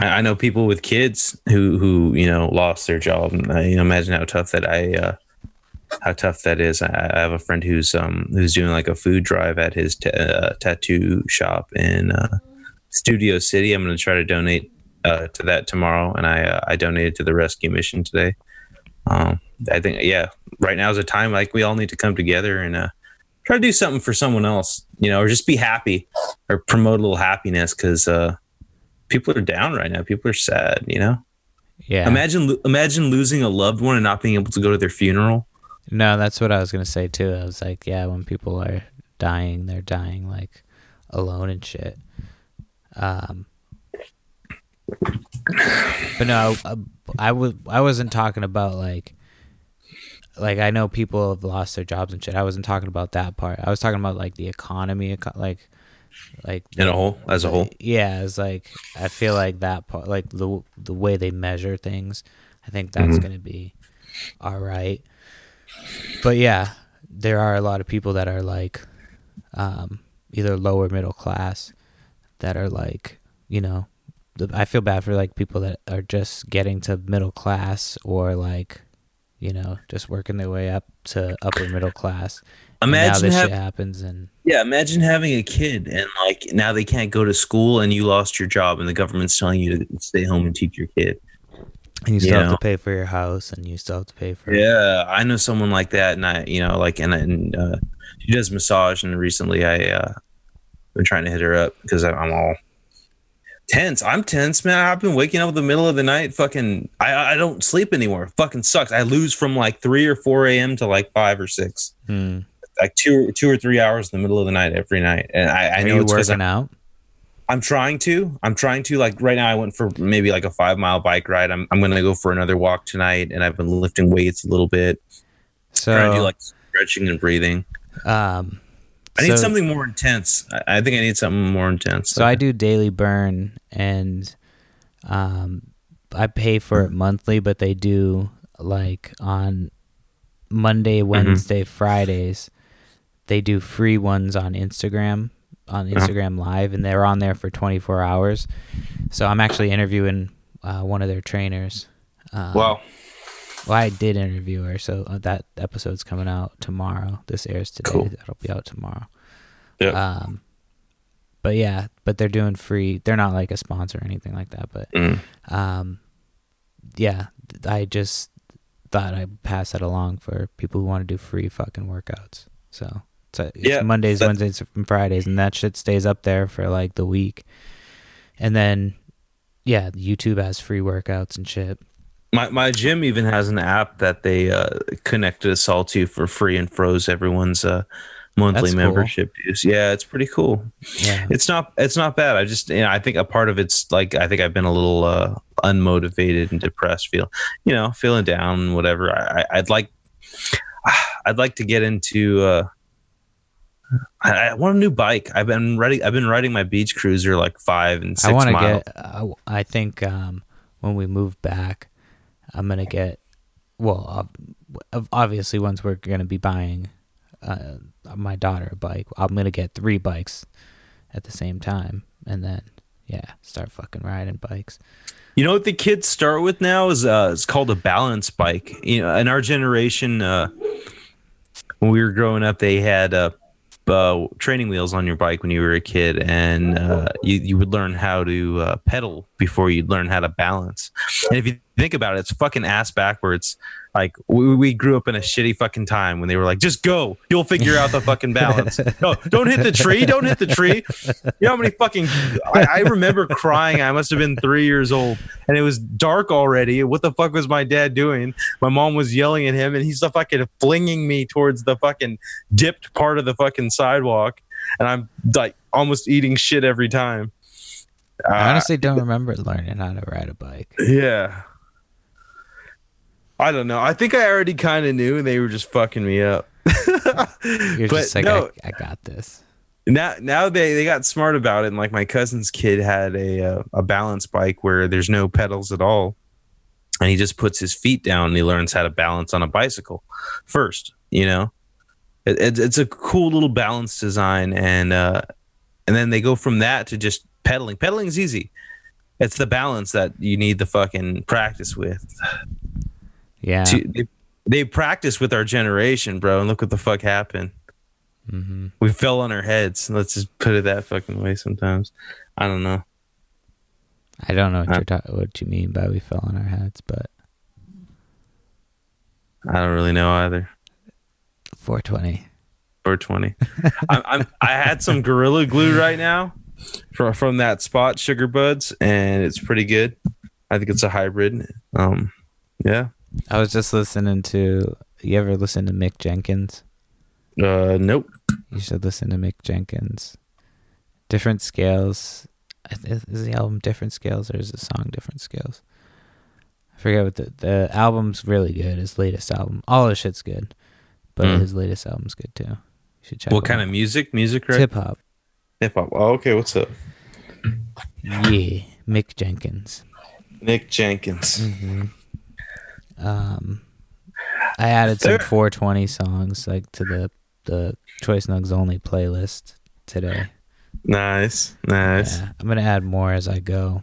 I, I know people with kids who who you know lost their job. And I, you know, imagine how tough that I uh, how tough that is. I, I have a friend who's um who's doing like a food drive at his t- uh, tattoo shop in uh, Studio City. I'm going to try to donate uh, to that tomorrow, and I uh, I donated to the rescue mission today. Um, I think yeah, right now is a time like we all need to come together and uh, try to do something for someone else, you know, or just be happy or promote a little happiness because uh, people are down right now. People are sad, you know. Yeah. Imagine imagine losing a loved one and not being able to go to their funeral. No, that's what I was gonna say too. I was like, yeah, when people are dying, they're dying like alone and shit. Um, but no, I, I was I wasn't talking about like like I know people have lost their jobs and shit. I wasn't talking about that part. I was talking about like the economy, like like In a whole, as a whole, yeah, it's like I feel like that part, like the the way they measure things, I think that's Mhm. gonna be all right. But yeah, there are a lot of people that are like, um, either lower middle class, that are like, you know, I feel bad for like people that are just getting to middle class or like, you know, just working their way up to upper middle class. Imagine this have, shit happens and yeah, imagine having a kid and like now they can't go to school and you lost your job and the government's telling you to stay home and teach your kid. And you still have Yeah. to pay for your house and you still have to pay for Yeah, I know someone like that, and I, you know, like, and, and uh, she does massage, and recently I uh, been trying to hit her up because I'm all tense. I'm tense, man. I've been waking up in the middle of the night, fucking. I I don't sleep anymore. fucking sucks. I lose from like three or four a.m. to like five or six, Hmm. like two two or three hours in the middle of the night every night, and I, I Are know you it's working out? I'm trying to. I'm trying to. Like right now, I went for maybe like a five mile bike ride. I'm I'm gonna go for another walk tonight, and I've been lifting weights a little bit trying to do like stretching and breathing. um, I need so- something more intense. I, I think I need something more intense. So I do daily burn, and um, I pay for it monthly, but they do like on Monday, Mm-hmm. Wednesday, Fridays. They do free ones on Instagram, on Uh-huh. Instagram Live, and they're on there for 24 hours. So I'm actually interviewing uh, one of their trainers. Um, Wow. Well, I did interview her, so uh, that episode's coming out tomorrow. This airs today. Cool. That'll be out tomorrow. Yeah. Um, but yeah, but they're doing free. They're not like a sponsor or anything like that. But Mm. um, yeah, I just thought I'd pass that along for people who want to do free fucking workouts. So it's, Yeah, Mondays, Wednesdays, and Fridays, and that shit stays up there for like the week. And then, yeah, YouTube has free workouts and shit. My my gym even has an app that they uh, connected us all to for free and froze everyone's uh, monthly That's cool. membership dues. Yeah, it's pretty cool. Yeah. It's not it's not bad. I just you know, I think a part of it's like I think I've been a little uh, unmotivated and depressed, feel you know feeling down, whatever. I, I- I'd like I'd like to get into. Uh, I, I want a new bike. I've been riding. I've been riding my beach cruiser like five and six I want to miles. get. I, I think um, when we move back, I'm gonna get. Well, ob- obviously, once we're gonna be buying uh, my daughter a bike, I'm gonna get three bikes at the same time, and then yeah, start fucking riding bikes. You know what the kids start with now is uh, it's called a balance bike. You know, in our generation, uh, when we were growing up, they had uh, uh, training wheels on your bike when you were a kid, and uh, you you would learn how to uh, pedal before you'd learn how to balance. And if you think about it, it's fucking ass backwards. Like we, we grew up in a shitty fucking time when they were like, just go, you'll figure out the fucking balance. No, don't hit the tree, don't hit the tree. You know how many fucking I, I remember crying. I must have been three years old, and it was dark already. What the fuck was my dad doing? My mom was yelling at him, and he's fucking flinging me towards the fucking dipped part of the fucking sidewalk, and I'm like almost eating shit every time. I honestly uh, don't remember learning how to ride a bike. Yeah. I don't know. I think I already kind of knew, and they were just fucking me up. You're but just like, no, I, I, got this. Now, now they, they got smart about it, and like my cousin's kid had a uh, a balance bike where there's no pedals at all, and he just puts his feet down and he learns how to balance on a bicycle first. You know, it, it, it's a cool little balance design, and uh, and then they go from that to just pedaling. Pedaling is easy. It's the balance that you need the fucking practice with. Yeah. To, they, they practice with our generation, bro, and look what the fuck happened. Mm-hmm. We fell on our heads. Let's just put it that fucking way. Sometimes, I don't know. I don't know what uh, you're ta- what you mean by we fell on our heads, but I don't really know either. 420. 420. I'm, I'm, I had some gorilla glue right now from from that spot, Sugar Buds, and it's pretty good. I think it's a hybrid. Um, yeah. I was just listening to. You ever listen to Mick Jenkins? Uh, nope. You should listen to Mick Jenkins. Different scales. Is the album different scales or is the song different scales? I forget what the the album's really good. His latest album, all his shit's good, but mm. his latest album's good too. You should check. What kind out. of music? Music, right? Hip hop. Hip hop. Oh, okay. What's up? Yeah, Mick Jenkins. Mick Jenkins. Mm-hmm. Um, I added some 420 songs like to the the Choice Nugs only playlist today. Nice, nice. Yeah, I'm gonna add more as I go.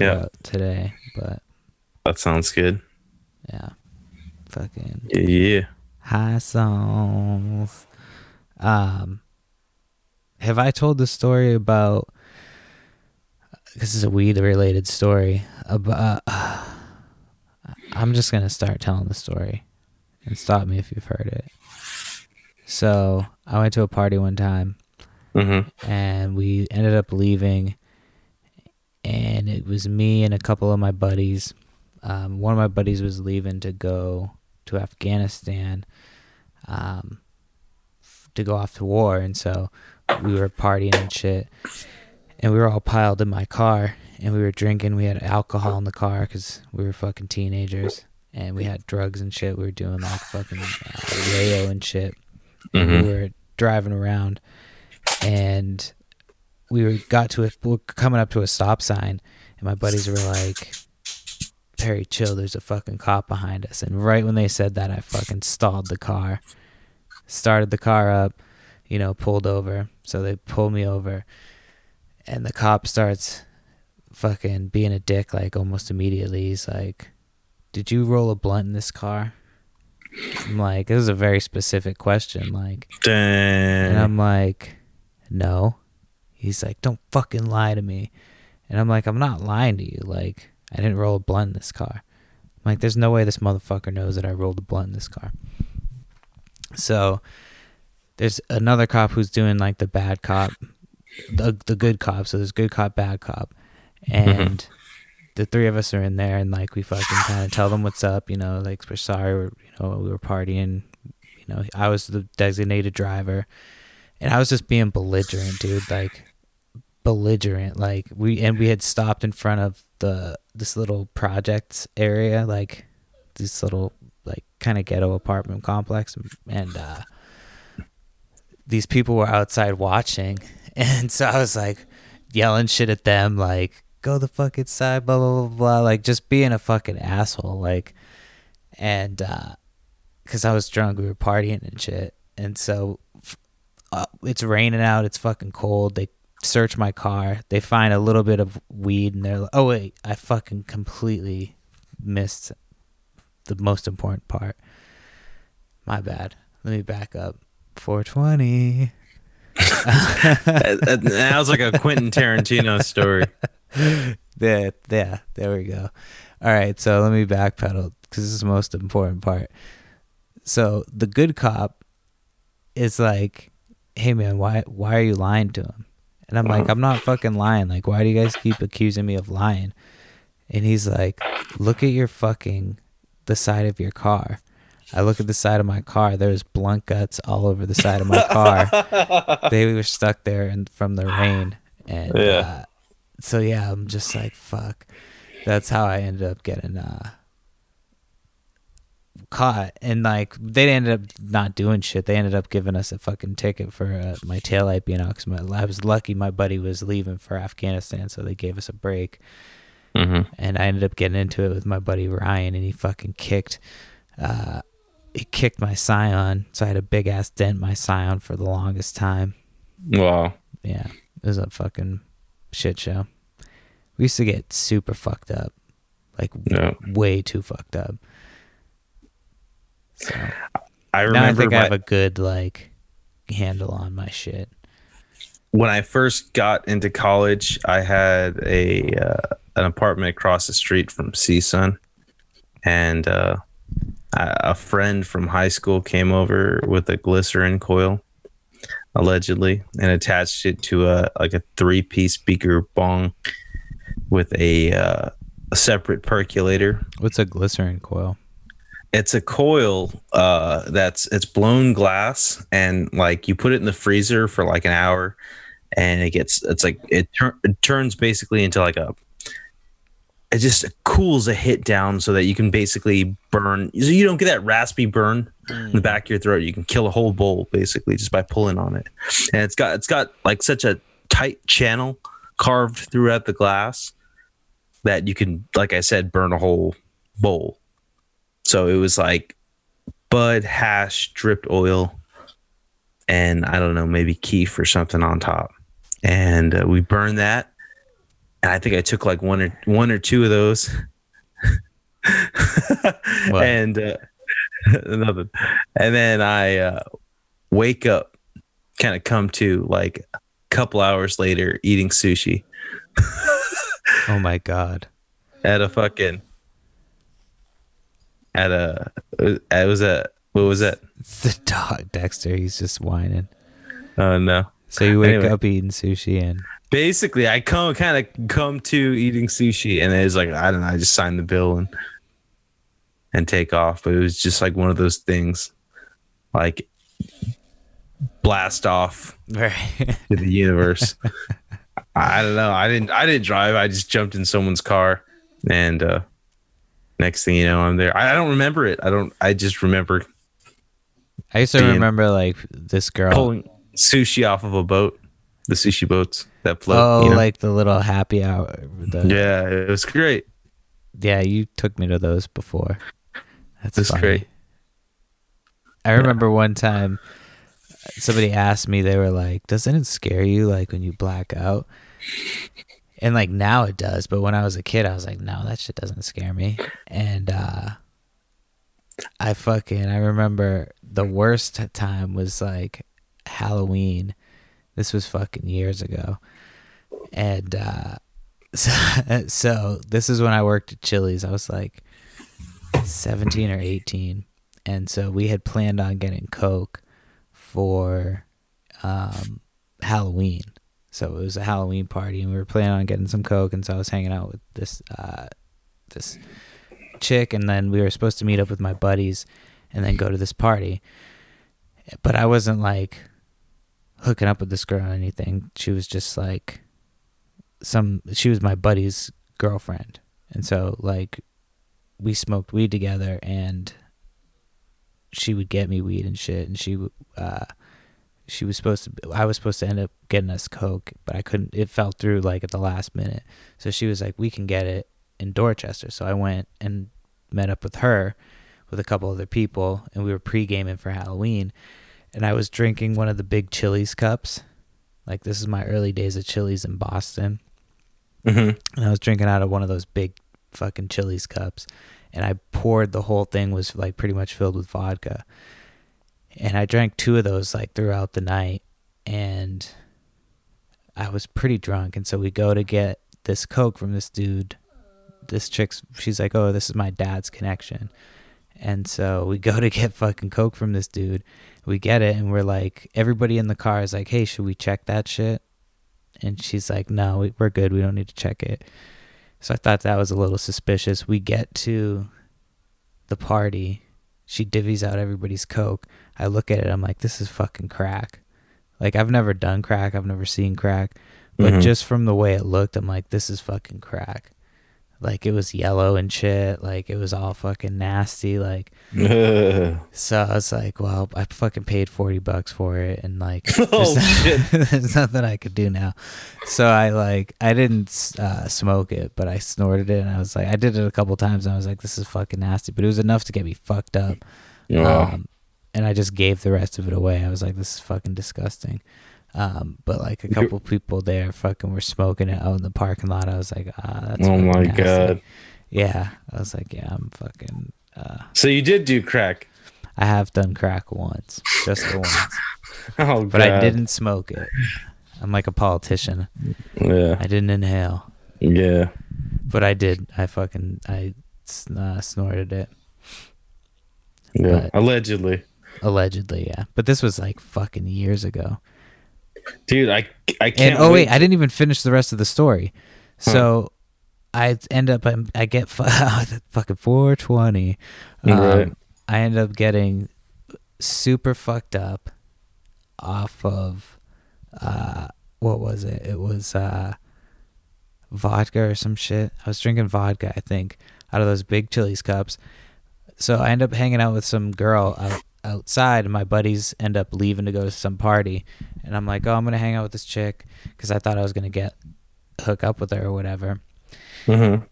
Yeah. Today, but that sounds good. Yeah. Fucking. Yeah. yeah. High songs. Um. Have I told the story about? This is a weed related story about. Uh, I'm just gonna start telling the story, and stop me if you've heard it. So I went to a party one time, mm-hmm. and we ended up leaving, and it was me and a couple of my buddies. Um, one of my buddies was leaving to go to Afghanistan, um, to go off to war, and so we were partying and shit, and we were all piled in my car, and we were drinking. We had alcohol in the car because we were fucking teenagers, and we had drugs and shit. We were doing like fucking uh, rayo and shit. And mm-hmm. We were driving around, and we were got to a we coming up to a stop sign, and my buddies were like, "Perry, chill. There's a fucking cop behind us." And right when they said that, I fucking stalled the car, started the car up, you know, pulled over. So they pulled me over, and the cop starts fucking being a dick like almost immediately. He's like, "Did you roll a blunt in this car?" I'm like, "This is a very specific question." Like, Dang. and I'm like, "No." He's like, "Don't fucking lie to me," and I'm like, "I'm not lying to you. Like, I didn't roll a blunt in this car." I'm like, "There's no way this motherfucker knows that I rolled a blunt in this car." So, there's another cop who's doing like the bad cop, the the good cop. So there's good cop, bad cop. And mm-hmm. the three of us are in there and like we fucking kind of tell them what's up you know like we're sorry we're, you know we were partying you know i was the designated driver and i was just being belligerent dude like belligerent like we and we had stopped in front of the this little projects area like this little like kind of ghetto apartment complex, and uh, these people were outside watching, and so I was like yelling shit at them, like "Go the fuck inside," blah blah blah blah, like just being a fucking asshole, like, and because uh, I was drunk, we were partying and shit, and so uh, it's raining out, it's fucking cold. They search my car, they find a little bit of weed, and they're like, "Oh wait, I fucking completely missed the most important part. My bad. Let me back up." 420. that was like a Quentin Tarantino story. Yeah, yeah, there we go. All right, so let me backpedal because this is the most important part. So the good cop is like, "Hey man, why why are you lying to him?" And I'm like, "I'm not fucking lying. Like, why do you guys keep accusing me of lying?" And he's like, "Look at your fucking the side of your car." I look at the side of my car. There's blunt guts all over the side of my car. they were stuck there and from the rain. And yeah. Uh, so yeah, I'm just like fuck. That's how I ended up getting uh, caught. And like they ended up not doing shit. They ended up giving us a fucking ticket for uh, my taillight being out. Cause I was lucky my buddy was leaving for Afghanistan, so they gave us a break. Mm-hmm. And I ended up getting into it with my buddy Ryan, and he fucking kicked. Uh, it kicked my Scion, so I had a big ass dent in my Scion for the longest time. Wow. Yeah, it was a fucking shit show. We used to get super fucked up, like way too fucked up. So I remember now I think my, I have a good like handle on my shit. When I first got into college, I had a uh, an apartment across the street from CSUN, and uh, a friend from high school came over with a glycerin coil allegedly and attached it to a like a three piece beaker bong with a, uh, a separate percolator. What's a glycerin coil? It's a coil uh, that's it's blown glass and like you put it in the freezer for like an hour and it gets it's like it, tur- it turns basically into like a it just cools a hit down so that you can basically burn so you don't get that raspy burn mm. in the back of your throat. You can kill a whole bowl basically just by pulling on it. And it's got it's got like such a tight channel carved throughout the glass that you can like i said burn a whole bowl. So it was like bud hash dripped oil and i don't know maybe kief or something on top. And uh, we burned that and I think I took like one or one or two of those. and uh, nothing. And then I uh, wake up, kind of come to like a couple hours later eating sushi. oh my god! At a fucking at a it was a what was that? The dog Dexter. He's just whining. Oh no! So you wake anyway. up eating sushi and basically I come kind of come to eating sushi and it was like I don't know, I just signed the bill and and take off. But it was just like one of those things like blast off right. to the universe. I don't know. I didn't I didn't drive. I just jumped in someone's car and uh next thing you know I'm there. I, I don't remember it. I don't I just remember I used to remember like this girl pulling sushi off of a boat the sushi boats that float. Oh, you know? like the little happy hour. The, yeah, it was great. Yeah, you took me to those before. That's That's great. I remember yeah. one time somebody asked me, they were like, "Doesn't it scare you like when you black out?" And like now it does, but when I was a kid, I was like, "No, that shit doesn't scare me." And uh I fucking I remember the worst time was like Halloween this was fucking years ago. And uh, so, so this is when I worked at Chili's. I was like 17 or 18. And so we had planned on getting Coke for um, Halloween. So it was a Halloween party, and we were planning on getting some Coke. And so I was hanging out with this uh, this chick, and then we were supposed to meet up with my buddies, and then go to this party. But I wasn't like hooking up with this girl or anything. She was just like some she was my buddy's girlfriend. And so like we smoked weed together and she would get me weed and shit, and she uh, she was supposed to. I was supposed to end up getting us coke, but I couldn't. It fell through like at the last minute. So she was like, "We can get it in Dorchester." So I went and met up with her, with a couple other people, and we were pre gaming for Halloween. And I was drinking one of the big Chili's cups. Like this is my early days of Chili's in Boston. Mm-hmm. And I was drinking out of one of those big fucking Chili's cups, and I poured the whole thing was like pretty much filled with vodka. And I drank two of those like throughout the night, and I was pretty drunk. And so we go to get this coke from this dude. This chick's she's like, "Oh, this is my dad's connection." And so we go to get fucking coke from this dude. We get it, and we're like, everybody in the car is like, "Hey, should we check that shit?" And she's like, "No, we're good. We don't need to check it." So I thought that was a little suspicious. We get to the party. She divvies out everybody's coke. I look at it. I'm like, this is fucking crack. Like I've never done crack. I've never seen crack. But mm-hmm. just from the way it looked, I'm like, this is fucking crack. Like it was yellow and shit. Like it was all fucking nasty. Like so I was like, well, I fucking paid forty bucks for it, and like oh, there's, there's nothing I could do now. So I like I didn't uh, smoke it, but I snorted it, and I was like, I did it a couple times, and I was like, this is fucking nasty. But it was enough to get me fucked up. Yeah. Um, and I just gave the rest of it away. I was like, this is fucking disgusting. Um, but like a couple people there fucking were smoking it out in the parking lot. I was like, ah, that's oh my nasty. god. Yeah, I was like, yeah, I'm fucking. Uh, so you did do crack. I have done crack once, just the once. oh, but God. I didn't smoke it. I'm like a politician. Yeah. I didn't inhale. Yeah. But I did. I fucking I uh, snorted it. Yeah. But allegedly. Allegedly, yeah. But this was like fucking years ago. Dude, I I can't. And, oh wait, I didn't even finish the rest of the story. So I end up I get fucking 420. Um, right. I end up getting super fucked up off of uh what was it? It was uh vodka or some shit. I was drinking vodka, I think, out of those big Chili's cups. So I end up hanging out with some girl out, outside, and my buddies end up leaving to go to some party, and I'm like, oh, I'm gonna hang out with this chick because I thought I was gonna get hook up with her or whatever. Mm-hmm.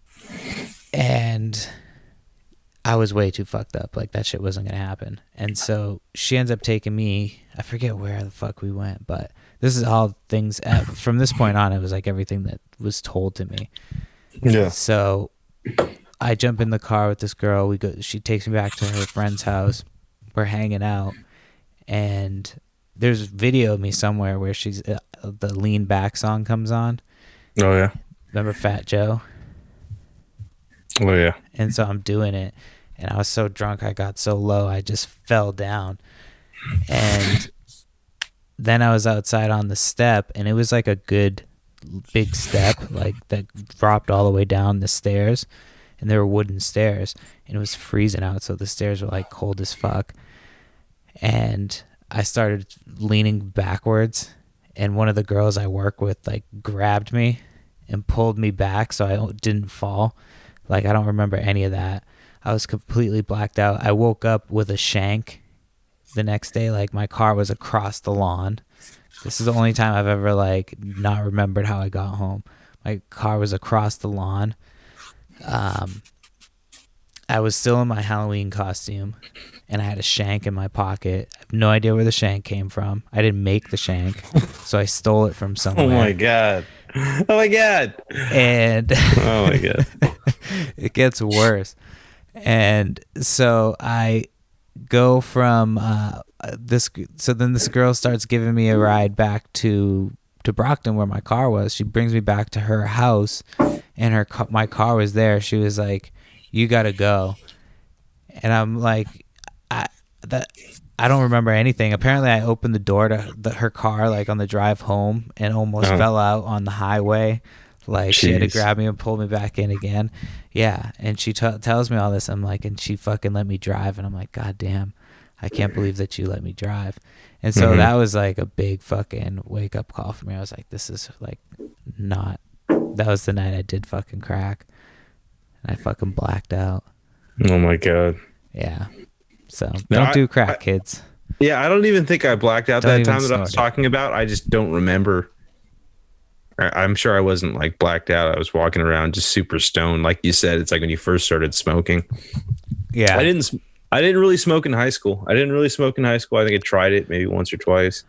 And I was way too fucked up. Like that shit wasn't gonna happen. And so she ends up taking me. I forget where the fuck we went, but this is all things. At, from this point on, it was like everything that was told to me. Yeah. So I jump in the car with this girl. We go. She takes me back to her friend's house we're hanging out, and there's video of me somewhere where she's uh, the lean back song comes on. Oh yeah. Remember Fat Joe? Oh yeah. And so I'm doing it, and I was so drunk I got so low I just fell down, and then I was outside on the step, and it was like a good big step, like that dropped all the way down the stairs, and there were wooden stairs, and it was freezing out, so the stairs were like cold as fuck and I started leaning backwards and one of the girls I work with like grabbed me and pulled me back so I didn't fall. Like I don't remember any of that. I was completely blacked out. I woke up with a shank the next day like my car was across the lawn. This is the only time I've ever like not remembered how I got home. My car was across the lawn. Um I was still in my Halloween costume and I had a shank in my pocket. I have no idea where the shank came from. I didn't make the shank, so I stole it from somewhere. Oh my god. Oh my god. And Oh my god. it gets worse. And so I go from uh, this so then this girl starts giving me a ride back to to Brockton where my car was. She brings me back to her house and her my car was there. She was like you got to go. And I'm like, I that I don't remember anything. Apparently, I opened the door to the, her car like on the drive home and almost uh-huh. fell out on the highway. Like Jeez. she had to grab me and pull me back in again. Yeah, and she t- tells me all this. I'm like, and she fucking let me drive, and I'm like, God damn, I can't believe that you let me drive. And so mm-hmm. that was like a big fucking wake up call for me. I was like, this is like not. That was the night I did fucking crack and I fucking blacked out. Oh my god. Yeah. So don't I, do crack, I, kids. Yeah, I don't even think I blacked out don't that time that I was talking about. I just don't remember. I'm sure I wasn't like blacked out. I was walking around just super stoned. Like you said, it's like when you first started smoking. Yeah. I didn't I didn't really smoke in high school. I didn't really smoke in high school. I think I tried it maybe once or twice.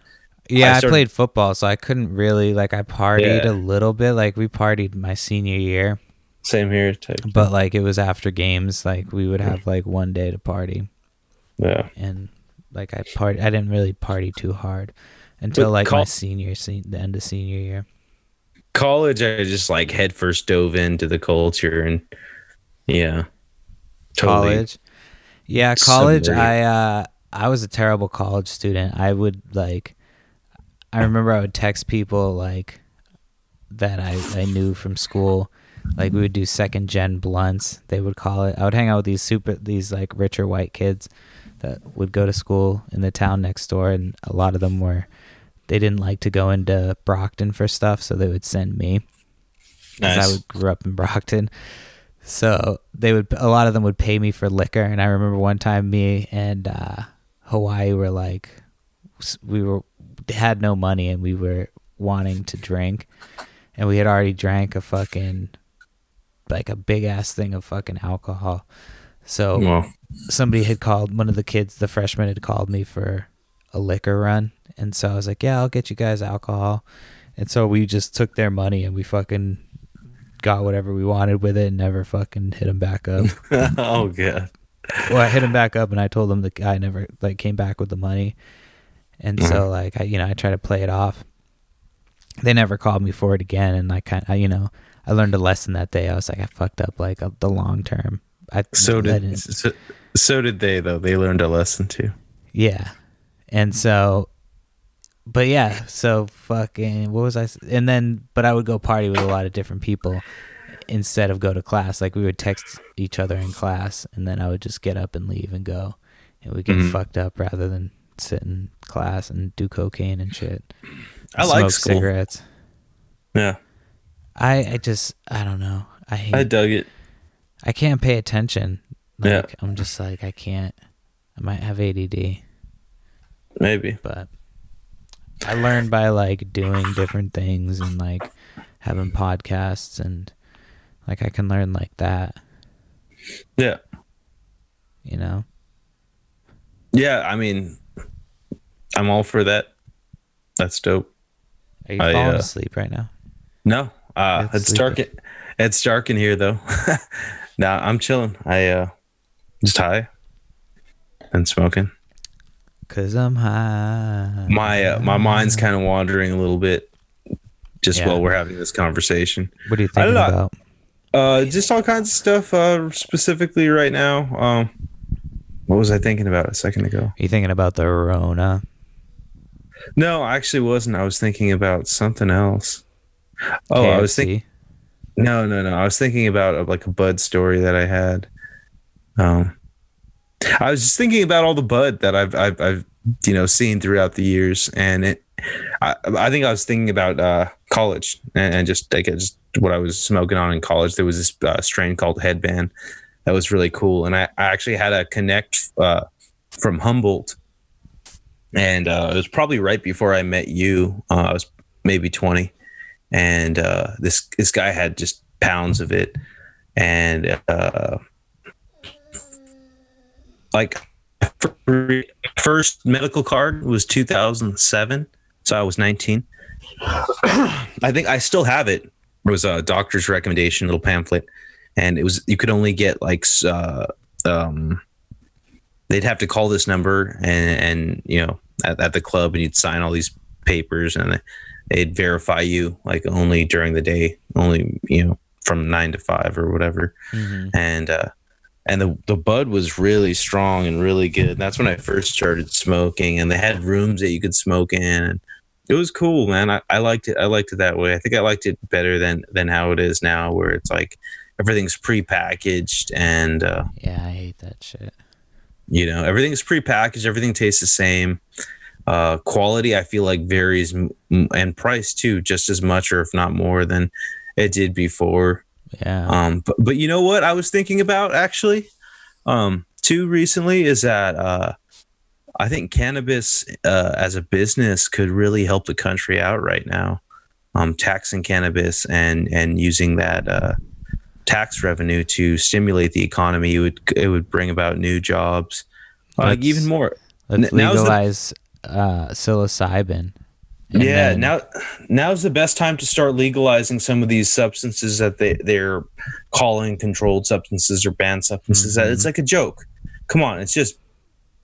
Yeah, I, started, I played football, so I couldn't really like I partied yeah. a little bit. Like we partied my senior year. Same here. Type but like it was after games. Like we would have like one day to party. Yeah. And like I part I didn't really party too hard until but like col- my senior se- the end of senior year. College I just like head first dove into the culture and yeah. Totally. College. Yeah, college I uh I was a terrible college student. I would like I remember I would text people like that I, I knew from school. Like we would do second gen blunts, they would call it. I would hang out with these super these like richer white kids that would go to school in the town next door, and a lot of them were they didn't like to go into Brockton for stuff, so they would send me. Nice. I would, grew up in Brockton, so they would a lot of them would pay me for liquor, and I remember one time me and uh, Hawaii were like we were had no money and we were wanting to drink, and we had already drank a fucking like a big ass thing of fucking alcohol. So well. somebody had called one of the kids, the freshman had called me for a liquor run. And so I was like, yeah, I'll get you guys alcohol. And so we just took their money and we fucking got whatever we wanted with it and never fucking hit them back up. oh, god. Well, I hit him back up and I told them the guy never like came back with the money. And mm-hmm. so like I, you know, I try to play it off. They never called me for it again. And I kind of, you know, I learned a lesson that day. I was like, I fucked up like a, the long term. I so did so, so did they though. They learned a lesson too. Yeah, and so, but yeah, so fucking what was I? And then, but I would go party with a lot of different people instead of go to class. Like we would text each other in class, and then I would just get up and leave and go, and we get mm-hmm. fucked up rather than sit in class and do cocaine and shit. I like cigarettes. Yeah. I I just I don't know. I hate, I dug it. I can't pay attention. Like, yeah. I'm just like I can't. I might have ADD. Maybe. But I learned by like doing different things and like having podcasts and like I can learn like that. Yeah. You know. Yeah, I mean, I'm all for that. That's dope. Are you falling uh, asleep right now? No, uh, it's, it's dark. It's dark in here though. nah, I'm chilling. I uh, just high and smoking. Cause I'm high. My uh, my mind's kind of wandering a little bit, just yeah. while we're having this conversation. What are you thinking about? Uh, just all kinds of stuff. Uh, specifically right now. Um, what was I thinking about a second ago? Are you thinking about the Rona? No, I actually wasn't. I was thinking about something else. Oh, KFC. I was thinking. No, no, no. I was thinking about uh, like a Bud story that I had. Um, I was just thinking about all the Bud that I've, I've, I've you know, seen throughout the years, and it. I, I think I was thinking about uh, college and, and just like just what I was smoking on in college. There was this uh, strain called Headband that was really cool, and I, I actually had a connect uh, from Humboldt, and uh, it was probably right before I met you. Uh, I was maybe twenty, and uh, this this guy had just pounds of it, and uh, like first medical card was 2007, so I was 19. I think I still have it. It was a doctor's recommendation, little pamphlet, and it was you could only get like uh, um, they'd have to call this number and and you know at, at the club and you'd sign all these papers and they'd verify you like only during the day, only you know from nine to five or whatever. Mm-hmm. And uh, and the the bud was really strong and really good. And that's when I first started smoking, and they had rooms that you could smoke in. And it was cool, man. I, I liked it. I liked it that way. I think I liked it better than than how it is now, where it's like everything's pre-packaged and uh, yeah, I hate that shit. You know, everything's pre-packaged. Everything tastes the same. Uh, quality, I feel like varies m- and price too, just as much or if not more than it did before. Yeah. Um, but, but you know what I was thinking about actually? Um, too recently is that uh, I think cannabis uh, as a business could really help the country out right now. Um, taxing cannabis and and using that uh, tax revenue to stimulate the economy, it would it would bring about new jobs, like even more. Let's N- legalize uh, psilocybin. Yeah, then, now now's the best time to start legalizing some of these substances that they they're calling controlled substances or banned substances. Mm-hmm. It's like a joke. Come on, it's just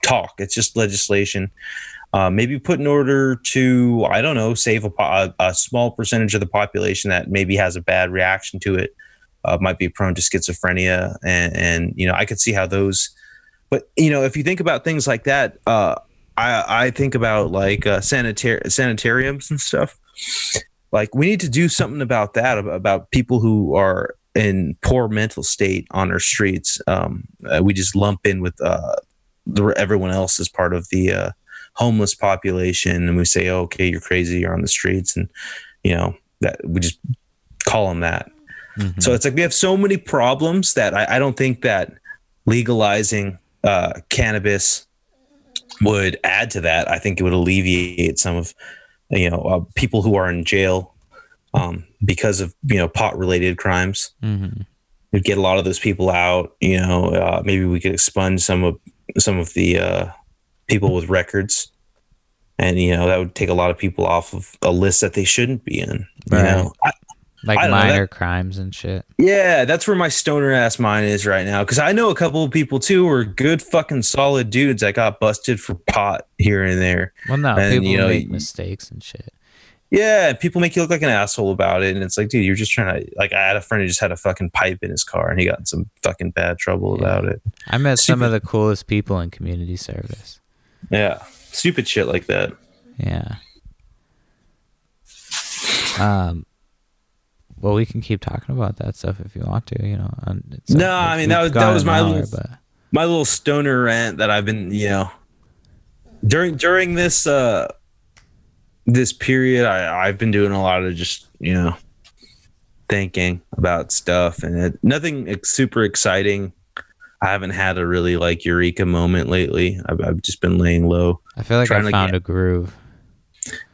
talk. It's just legislation. Uh, maybe put in order to I don't know save a, a, a, small percentage of the population that maybe has a bad reaction to it. Uh, might be prone to schizophrenia, and, and you know I could see how those. But you know, if you think about things like that, uh, I I think about like uh, sanitar- sanitariums and stuff. Like we need to do something about that about people who are in poor mental state on our streets. Um, uh, we just lump in with uh, the, everyone else as part of the uh, homeless population, and we say, oh, "Okay, you're crazy. You're on the streets," and you know that we just call them that. Mm-hmm. So it's like we have so many problems that I, I don't think that legalizing uh, cannabis would add to that. I think it would alleviate some of you know uh, people who are in jail um, because of you know pot related crimes. Mm-hmm. We'd get a lot of those people out. You know, uh, maybe we could expunge some of some of the uh, people with records, and you know that would take a lot of people off of a list that they shouldn't be in. You know, I, like minor that, crimes and shit. Yeah, that's where my stoner ass mind is right now. Because I know a couple of people too who are good fucking solid dudes that got busted for pot here and there. Well, no, and, people you know, make mistakes and shit. Yeah, people make you look like an asshole about it, and it's like, dude, you're just trying to. Like, I had a friend who just had a fucking pipe in his car, and he got in some fucking bad trouble yeah. about it. I met Stupid. some of the coolest people in community service. Yeah, stupid shit like that. Yeah. Um. Well, we can keep talking about that stuff if you want to. You know. no, I mean that was that was my hour, little but... my little stoner rant that I've been you know during during this uh this period, I, I've been doing a lot of just, you know, thinking about stuff and it, nothing super exciting. I haven't had a really like eureka moment lately. I've, I've just been laying low. I feel like I found get, a groove.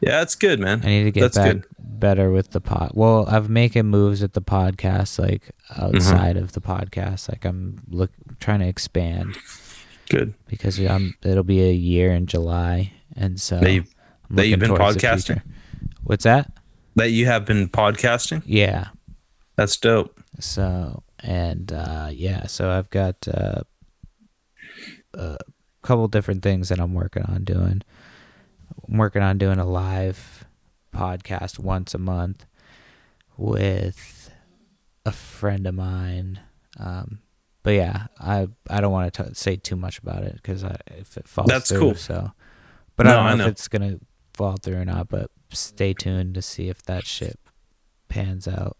Yeah, that's good, man. I need to get that's back good. Better with the pod. Well, I've making moves at the podcast, like outside mm-hmm. of the podcast. Like I'm look trying to expand. Good because I'm. It'll be a year in July, and so that you've been podcasting. What's that? That you have been podcasting. Yeah, that's dope. So and uh, yeah, so I've got uh, a couple different things that I'm working on doing. I'm working on doing a live podcast once a month with a friend of mine. Um, but yeah, I I don't want to say too much about it because if it falls that's through, cool. So, but no, I don't know, I know if it's gonna fall through or not, but stay tuned to see if that shit pans out.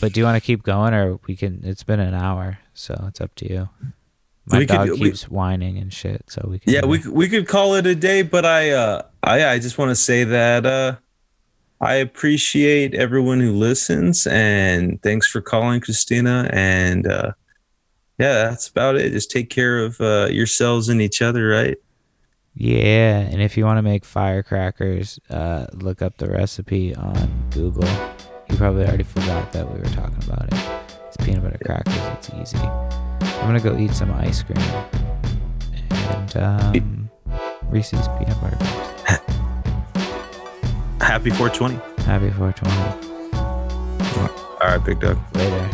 But do you want to keep going, or we can? It's been an hour, so it's up to you. My we dog could, keeps we, whining and shit, so we can. Yeah, we we could call it a day, but I uh I I just want to say that uh I appreciate everyone who listens, and thanks for calling, Christina. And uh yeah, that's about it. Just take care of uh, yourselves and each other, right? Yeah, and if you want to make firecrackers, uh, look up the recipe on Google. You probably already forgot that we were talking about it. It's peanut butter crackers. It's easy. I'm gonna go eat some ice cream and um, Reese's peanut butter cups. Happy 420. Happy 420. All right, big dog. Later.